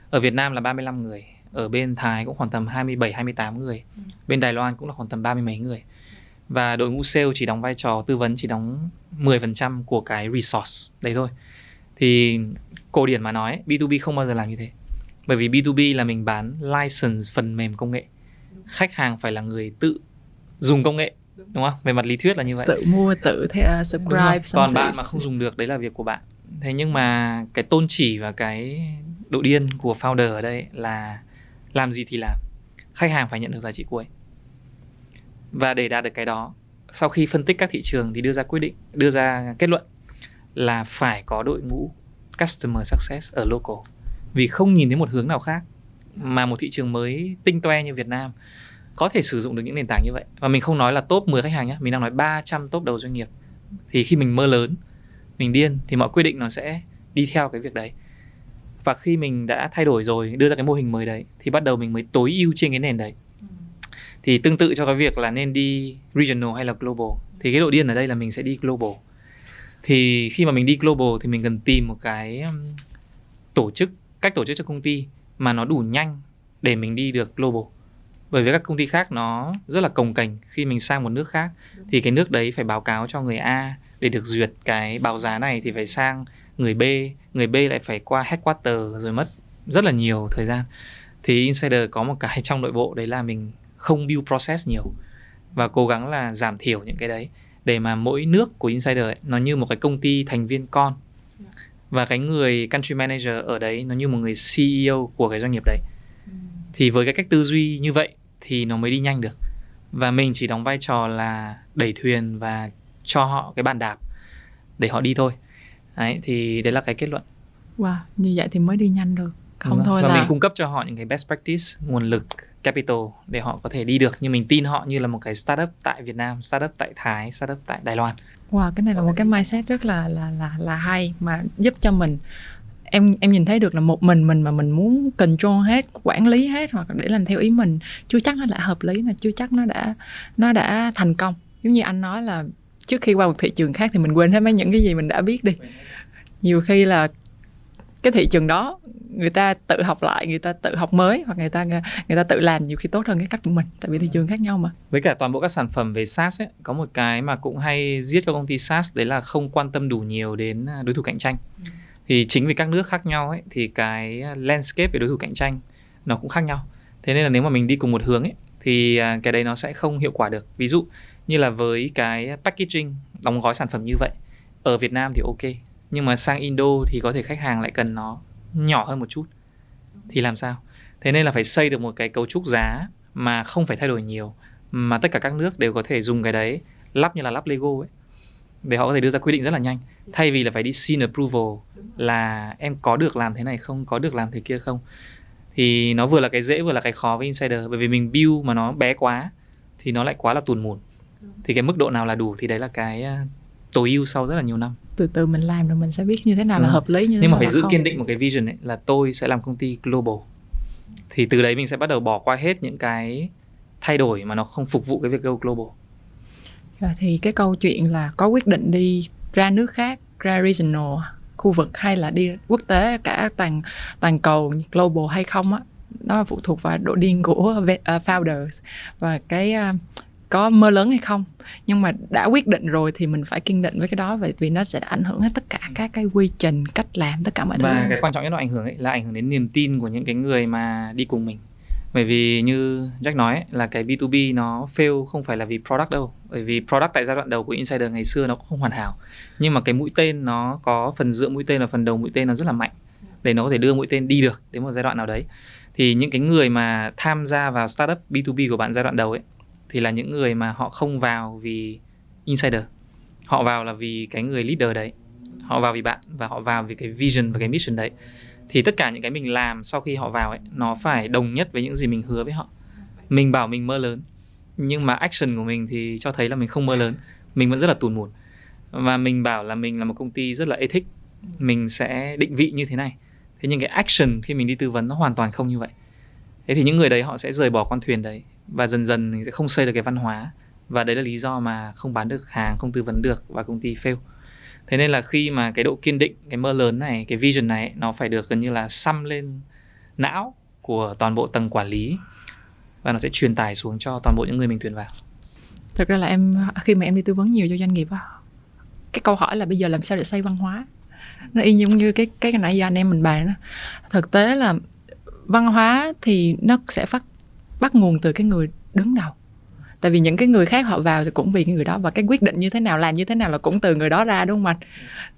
Ở Việt Nam là 35 người ở bên Thái cũng khoảng tầm 27 28 người bên Đài Loan cũng là khoảng tầm ba mươi mấy người. Và đội ngũ sale chỉ đóng vai trò tư vấn chỉ đóng 10% của cái resource đấy thôi. Thì cổ điển mà nói B2B không bao giờ làm như thế bởi vì B2B là mình bán license phần mềm công nghệ. Khách hàng phải là người tự dùng công nghệ đúng không? Về mặt lý thuyết là như vậy. Tự mua tự theo subscribe còn bạn mà không dùng được đấy là việc của bạn. Thế nhưng mà cái tôn chỉ và cái độ điên của founder ở đây là làm gì thì làm. Khách hàng phải nhận được giá trị cuối và để đạt được cái đó sau khi phân tích các thị trường thì đưa ra quyết định đưa ra kết luận là phải có đội ngũ customer success ở local vì không nhìn thấy một hướng nào khác mà một thị trường mới tinh toe như Việt Nam có thể sử dụng được những nền tảng như vậy. Và mình không nói là top 10 khách hàng nhé mình đang nói 300 top đầu doanh nghiệp. Thì khi mình mơ lớn, mình điên, thì mọi quyết định nó sẽ đi theo cái việc đấy. Và khi mình đã thay đổi rồi, đưa ra cái mô hình mới đấy, thì bắt đầu mình mới tối ưu trên cái nền đấy. Thì tương tự cho cái việc là nên đi regional hay là global. Thì cái độ điên ở đây là mình sẽ đi global. Thì khi mà mình đi global thì mình cần tìm một cái tổ chức cách tổ chức cho công ty mà nó đủ nhanh để mình đi được global. Bởi vì các công ty khác nó rất là cồng kềnh khi mình sang một nước khác. Thì cái nước đấy phải báo cáo cho người A để được duyệt cái báo giá này thì phải sang người B người B lại phải qua headquarter rồi mất rất là nhiều thời gian. Thì insider có một cái <laughs> trong nội bộ đấy là mình không build process nhiều và cố gắng là giảm thiểu những cái đấy để mà mỗi nước của insider ấy, nó như một cái công ty thành viên con và cái người country manager ở đấy nó như một người CEO của cái doanh nghiệp đấy. Thì với cái cách tư duy như vậy thì nó mới đi nhanh được. Và mình chỉ đóng vai trò là đẩy thuyền và cho họ cái bàn đạp để họ đi thôi. Đấy thì đấy là cái kết luận. Wow như vậy thì mới đi nhanh được. Không Đúng thôi và là mình cung cấp cho họ những cái best practice nguồn lực capital để họ có thể đi được. Nhưng mình tin họ như là một cái startup tại Việt Nam startup tại Thái startup tại Đài Loan wow cái này là một cái mindset rất là là là là hay mà giúp cho mình. Em em nhìn thấy được là một mình mình mà mình muốn control hết quản lý hết hoặc để làm theo ý mình chưa chắc nó đã hợp lý mà chưa chắc nó đã nó đã thành công. Giống như anh nói là trước khi qua một thị trường khác thì mình quên hết mấy những cái gì mình đã biết đi. Nhiều khi là cái thị trường đó người ta tự học lại người ta tự học mới hoặc người ta người ta tự làm nhiều khi tốt hơn cái cách của mình tại vì thị trường khác nhau mà. Với cả toàn bộ các sản phẩm về SaaS ấy, có một cái mà cũng hay giết các công ty SaaS đấy là không quan tâm đủ nhiều đến à, đối thủ cạnh tranh. Thì chính vì các nước khác nhau ấy thì cái landscape về đối thủ cạnh tranh nó cũng khác nhau. Thế nên là nếu mà mình đi cùng một hướng ấy thì à, cái đấy nó sẽ không hiệu quả được. Ví dụ như là với cái packaging đóng gói sản phẩm như vậy ở Việt Nam thì ok nhưng mà sang Indo thì có thể khách hàng lại cần nó nhỏ hơn một chút. Thì làm sao? Thế nên là phải xây được một cái cấu trúc giá mà không phải thay đổi nhiều, mà tất cả các nước đều có thể dùng cái đấy, lắp như là lắp Lego ấy. Để họ có thể đưa ra quyết định rất là nhanh. Thay vì là phải đi xin approval là em có được làm thế này không, có được làm thế kia không. Thì nó vừa là cái dễ, vừa là cái khó với insider, bởi vì mình build mà nó bé quá thì nó lại quá là tuồn mùn thì cái mức độ nào là đủ thì đấy là cái tối ưu sau rất là nhiều năm từ từ mình làm rồi mình sẽ biết như thế nào là Đúng. hợp lý như thế nhưng mà phải là giữ không. kiên định một cái vision ấy là tôi sẽ làm công ty global thì từ đấy mình sẽ bắt đầu bỏ qua hết những cái thay đổi mà nó không phục vụ cái việc go global Rồi thì cái câu chuyện là có quyết định đi ra nước khác, ra regional khu vực hay là đi quốc tế cả toàn toàn cầu global hay không á, nó phụ thuộc vào độ điên của <laughs> uh, founders và cái uh, có mơ lớn hay không. Nhưng mà đã quyết định rồi thì mình phải kiên định với cái đó vậy vì nó sẽ ảnh hưởng hết tất cả các cái quy trình, cách làm tất cả mọi thứ. và cái quan trọng nhất nó ảnh hưởng ấy là ảnh hưởng đến niềm tin của những cái người mà đi cùng mình. Bởi vì như Jack nói ấy, là cái B2B nó fail không phải là vì product đâu. Bởi vì product tại giai đoạn đầu của Insider ngày xưa nó cũng không hoàn hảo. Nhưng mà cái mũi tên nó có phần giữa mũi tên và phần đầu mũi tên nó rất là mạnh. Để nó có thể đưa mũi tên đi được đến một giai đoạn nào đấy. Thì những cái người mà tham gia vào startup B2B của bạn giai đoạn đầu ấy thì là những người mà họ không vào vì Insider. Họ vào là vì cái người leader đấy. Họ vào vì bạn và họ vào vì cái vision và cái mission đấy. Thì tất cả những cái mình làm sau khi họ vào ấy, nó phải đồng nhất với những gì mình hứa với họ. Mình bảo mình mơ lớn, nhưng mà action của mình thì cho thấy là mình không mơ lớn. Mình vẫn rất là tùn mùn và mình bảo là mình là một công ty rất là ethic. Mình sẽ định vị như thế này. Thế nhưng cái action khi mình đi tư vấn nó hoàn toàn không như vậy. Thế thì những người đấy họ sẽ rời bỏ con thuyền đấy và dần dần mình sẽ không xây được cái văn hóa. Và đấy là lý do mà không bán được hàng, không tư vấn được và công ty fail. Thế nên là khi mà cái độ kiên định, cái mơ lớn này, cái vision này, nó phải được gần như là xăm lên não của toàn bộ tầng quản lý và nó sẽ truyền tải xuống cho toàn bộ những người mình tuyển vào. Thực ra là em, khi mà em đi tư vấn nhiều cho doanh nghiệp á, cái câu hỏi là bây giờ làm sao để xây văn hóa? Nó y như như cái cái nãy giờ anh em mình bàn đó thực tế là văn hóa thì nó sẽ phát bắt nguồn từ cái người đứng đầu. Tại vì những cái người khác họ vào thì cũng vì cái người đó, và cái quyết định như thế nào, làm như thế nào là cũng từ người đó ra, đúng không anh?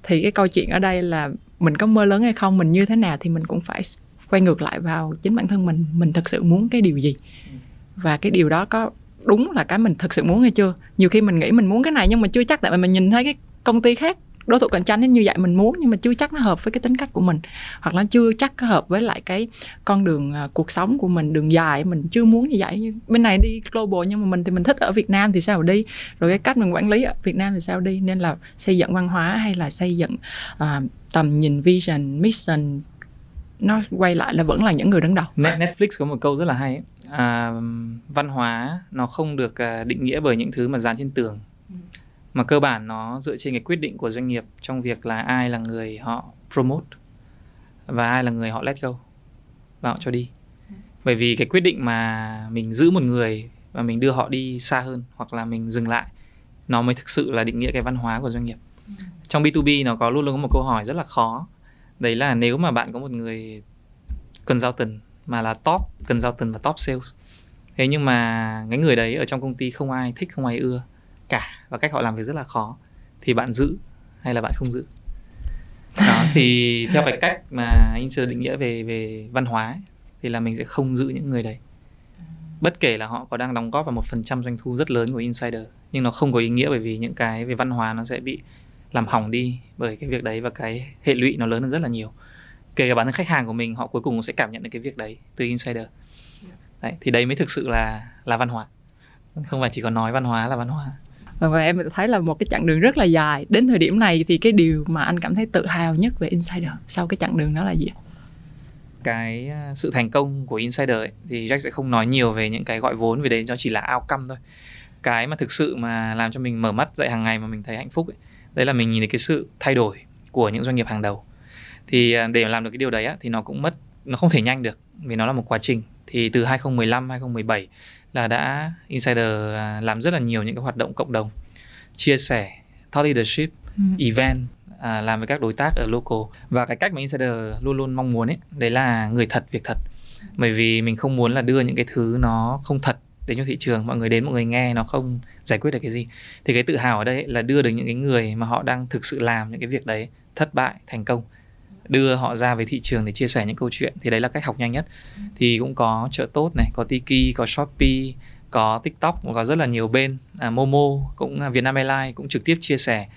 Thì cái câu chuyện ở đây là mình có mơ lớn hay không, mình như thế nào thì mình cũng phải quay ngược lại vào chính bản thân mình mình thật sự muốn cái điều gì? Và cái điều đó có đúng là cái mình thật sự muốn hay chưa? Nhiều khi mình nghĩ mình muốn cái này nhưng mà chưa chắc, tại vì mình nhìn thấy cái công ty khác đối thủ cạnh tranh như vậy mình muốn nhưng mà chưa chắc nó hợp với cái tính cách của mình. Hoặc là chưa chắc có hợp với lại cái con đường uh, cuộc sống của mình đường dài. Mình chưa muốn như vậy. Bên này đi global nhưng mà mình thì mình thích ở Việt Nam thì sao đi? Rồi cái cách mình quản lý ở Việt Nam thì sao đi? Nên là xây dựng văn hóa hay là xây dựng uh, tầm nhìn vision mission? Nó quay lại là vẫn là những người đứng đầu. Netflix có một câu rất là hay ấy. À, văn hóa nó không được à, định nghĩa bởi những thứ mà dán trên tường mà cơ bản nó dựa trên cái quyết định của doanh nghiệp trong việc là ai là người họ promote và ai là người họ let go và họ cho đi. Bởi vì cái quyết định mà mình giữ một người và mình đưa họ đi xa hơn hoặc là mình dừng lại, nó mới thực sự là định nghĩa cái văn hóa của doanh nghiệp. Trong B2B nó có luôn luôn có một câu hỏi rất là khó. Đấy là nếu mà bạn có một người cần giao tần mà là top cần giao tần và top sales, thế nhưng mà cái người đấy ở trong công ty không ai thích, không ai ưa cả và cách họ làm việc rất là khó. Thì bạn giữ hay là bạn không giữ? Đó thì <laughs> theo cái cách mà anh chưa định nghĩa về về văn hóa ấy, thì là mình sẽ không giữ những người đấy. Bất kể là họ có đang đóng góp vào một phần trăm doanh thu rất lớn của insider nhưng nó không có ý nghĩa bởi vì những cái về văn hóa nó sẽ bị làm hỏng đi bởi cái việc đấy và cái hệ lụy nó lớn hơn rất là nhiều. Kể cả bản thân khách hàng của mình họ cuối cùng sẽ cảm nhận được cái việc đấy từ insider. Đấy, thì đấy mới thực sự là là văn hóa. Không phải chỉ có nói văn hóa là văn hóa và em thấy là một cái chặng đường rất là dài. Đến thời điểm này thì cái điều mà anh cảm thấy tự hào nhất về insider sau cái chặng đường đó là gì cái à, sự thành công của insider ấy, thì Jack sẽ không nói nhiều về những cái gọi vốn vì đấy nó chỉ là outcome thôi. Cái mà thực sự mà làm cho mình mở mắt dậy hàng ngày mà mình thấy hạnh phúc ấy, đấy là mình nhìn thấy cái sự thay đổi của những doanh nghiệp hàng đầu. Thì à, để làm được cái điều đấy á, thì nó cũng mất nó không thể nhanh được vì nó là một quá trình. Thì từ 2015 2017 là đã insider à, làm rất là nhiều những cái hoạt động cộng đồng chia sẻ thought leadership ừ. event à, làm với các đối tác ở local. Và cái cách mà insider luôn luôn mong muốn ấy đấy là người thật việc thật. Bởi vì mình không muốn là đưa những cái thứ nó không thật đến cho thị trường mọi người đến mọi người nghe nó không giải quyết được cái gì. Thì cái tự hào ở đây là đưa được những cái người mà họ đang thực sự làm những cái việc đấy thất bại thành công đưa họ ra với thị trường để chia sẻ những câu chuyện thì đấy là cách học nhanh nhất. Thì cũng có chợ tốt này có tiki có shopee có tiktok cũng có rất là nhiều bên. À, momo cũng à, vietnam airlines cũng trực tiếp chia sẻ.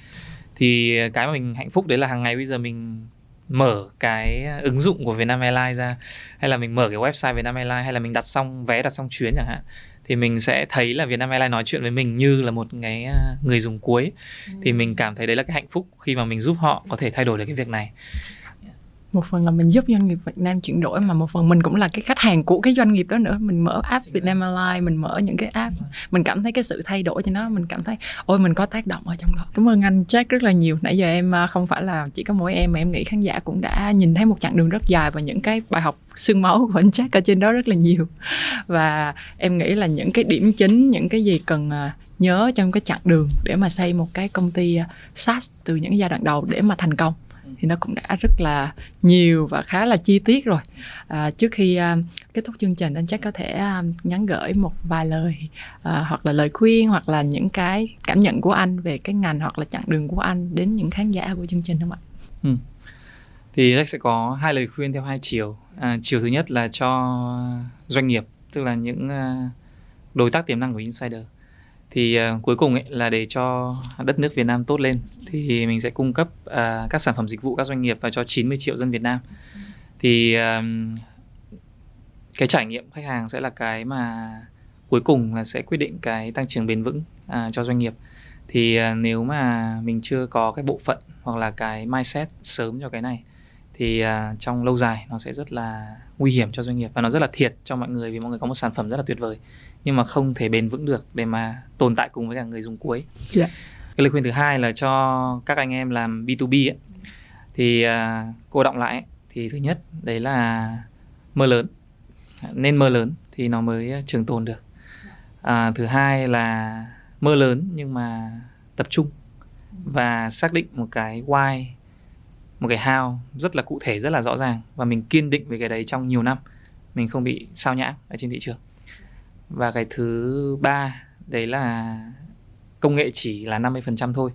Thì cái mà mình hạnh phúc đấy là hàng ngày bây giờ mình mở cái ứng dụng của Vietnam Airlines ra hay là mình mở cái website Vietnam Airlines hay là mình đặt xong vé đặt xong chuyến chẳng hạn thì mình sẽ thấy là Vietnam Airlines nói chuyện với mình như là một cái à, người dùng cuối. Ừ. thì mình cảm thấy đấy là cái hạnh phúc khi mà mình giúp họ có thể thay đổi được cái việc này một phần là mình giúp doanh nghiệp Việt Nam chuyển đổi mà một phần mình cũng là cái khách hàng của cái doanh nghiệp đó nữa. Mình mở app Việt Nam Airlines mình mở những cái app. Mình cảm thấy cái sự thay đổi cho nó mình cảm thấy ôi mình có tác động ở trong đó. Cảm ơn anh Jack rất là nhiều. Nãy giờ em à, không phải là chỉ có mỗi em mà em nghĩ khán giả cũng đã nhìn thấy một chặng đường rất dài và những cái bài học xương máu của anh Jack ở trên đó rất là nhiều. Và em nghĩ là những cái điểm chính những cái gì cần à, nhớ trong cái chặng đường để mà xây một cái công ty à, SaaS từ những giai đoạn đầu để mà thành công thì nó cũng đã rất là nhiều và khá là chi tiết rồi. À, trước khi à, kết thúc chương trình anh chắc có thể à, nhắn gửi một vài lời à, hoặc là lời khuyên hoặc là những cái cảm nhận của anh về cái ngành hoặc là chặng đường của anh đến những khán giả của chương trình không ạ? Ừ. thì Jack sẽ có hai lời khuyên theo hai chiều. À, chiều thứ nhất là cho doanh nghiệp tức là những à, đối tác tiềm năng của insider thì uh, cuối cùng ấy là để cho đất nước Việt Nam tốt lên thì mình sẽ cung cấp uh, các sản phẩm dịch vụ các doanh nghiệp và cho 90 triệu dân Việt Nam. Thì uh, cái trải nghiệm khách hàng sẽ là cái mà cuối cùng là sẽ quyết định cái tăng trưởng bền vững uh, cho doanh nghiệp. Thì uh, nếu mà mình chưa có cái bộ phận hoặc là cái mindset sớm cho cái này thì uh, trong lâu dài nó sẽ rất là nguy hiểm cho doanh nghiệp và nó rất là thiệt cho mọi người vì mọi người có một sản phẩm rất là tuyệt vời nhưng mà không thể bền vững được để mà tồn tại cùng với cả người dùng cuối. Yeah. Dạ. Cái lời khuyên thứ hai là cho các anh em làm B2B ấy, thì uh, cô động lại ấy, thì thứ nhất đấy là mơ lớn nên mơ lớn thì nó mới trường tồn được à, thứ hai là mơ lớn nhưng mà tập trung và xác định một cái why một cái how rất là cụ thể rất là rõ ràng và mình kiên định về cái đấy trong nhiều năm mình không bị sao nhãng ở trên thị trường và cái thứ ba đấy là công nghệ chỉ là 50% thôi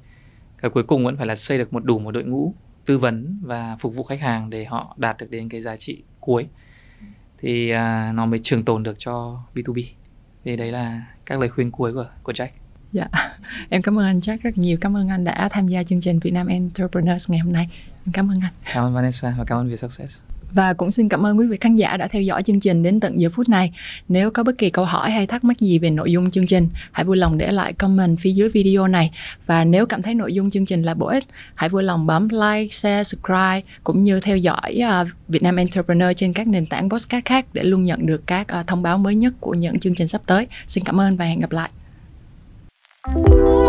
cái cuối cùng vẫn phải là xây được một đủ một đội ngũ tư vấn và phục vụ khách hàng để họ đạt được đến cái giá trị cuối thì à, nó mới trường tồn được cho B2B thì đấy là các lời khuyên cuối của của Jack. Dạ, <laughs> em cảm ơn anh Jack rất nhiều. Cảm ơn anh đã tham gia chương trình Việt Nam Entrepreneurs ngày hôm nay. Em cảm ơn anh. Cảm ơn Vanessa và cảm ơn Vietsuccess. Và cũng xin cảm ơn quý vị khán giả đã theo dõi chương trình đến tận giờ phút này. Nếu có bất kỳ câu hỏi hay thắc mắc gì về nội dung chương trình, hãy vui lòng để lại comment phía dưới video này. Và nếu cảm thấy nội dung chương trình là bổ ích, hãy vui lòng bấm like, share, subscribe cũng như theo dõi à, uh, Việt Nam Entrepreneur trên các nền tảng podcast khác để luôn nhận được các uh, thông báo mới nhất của những chương trình sắp tới. Xin cảm ơn và hẹn gặp lại. thank you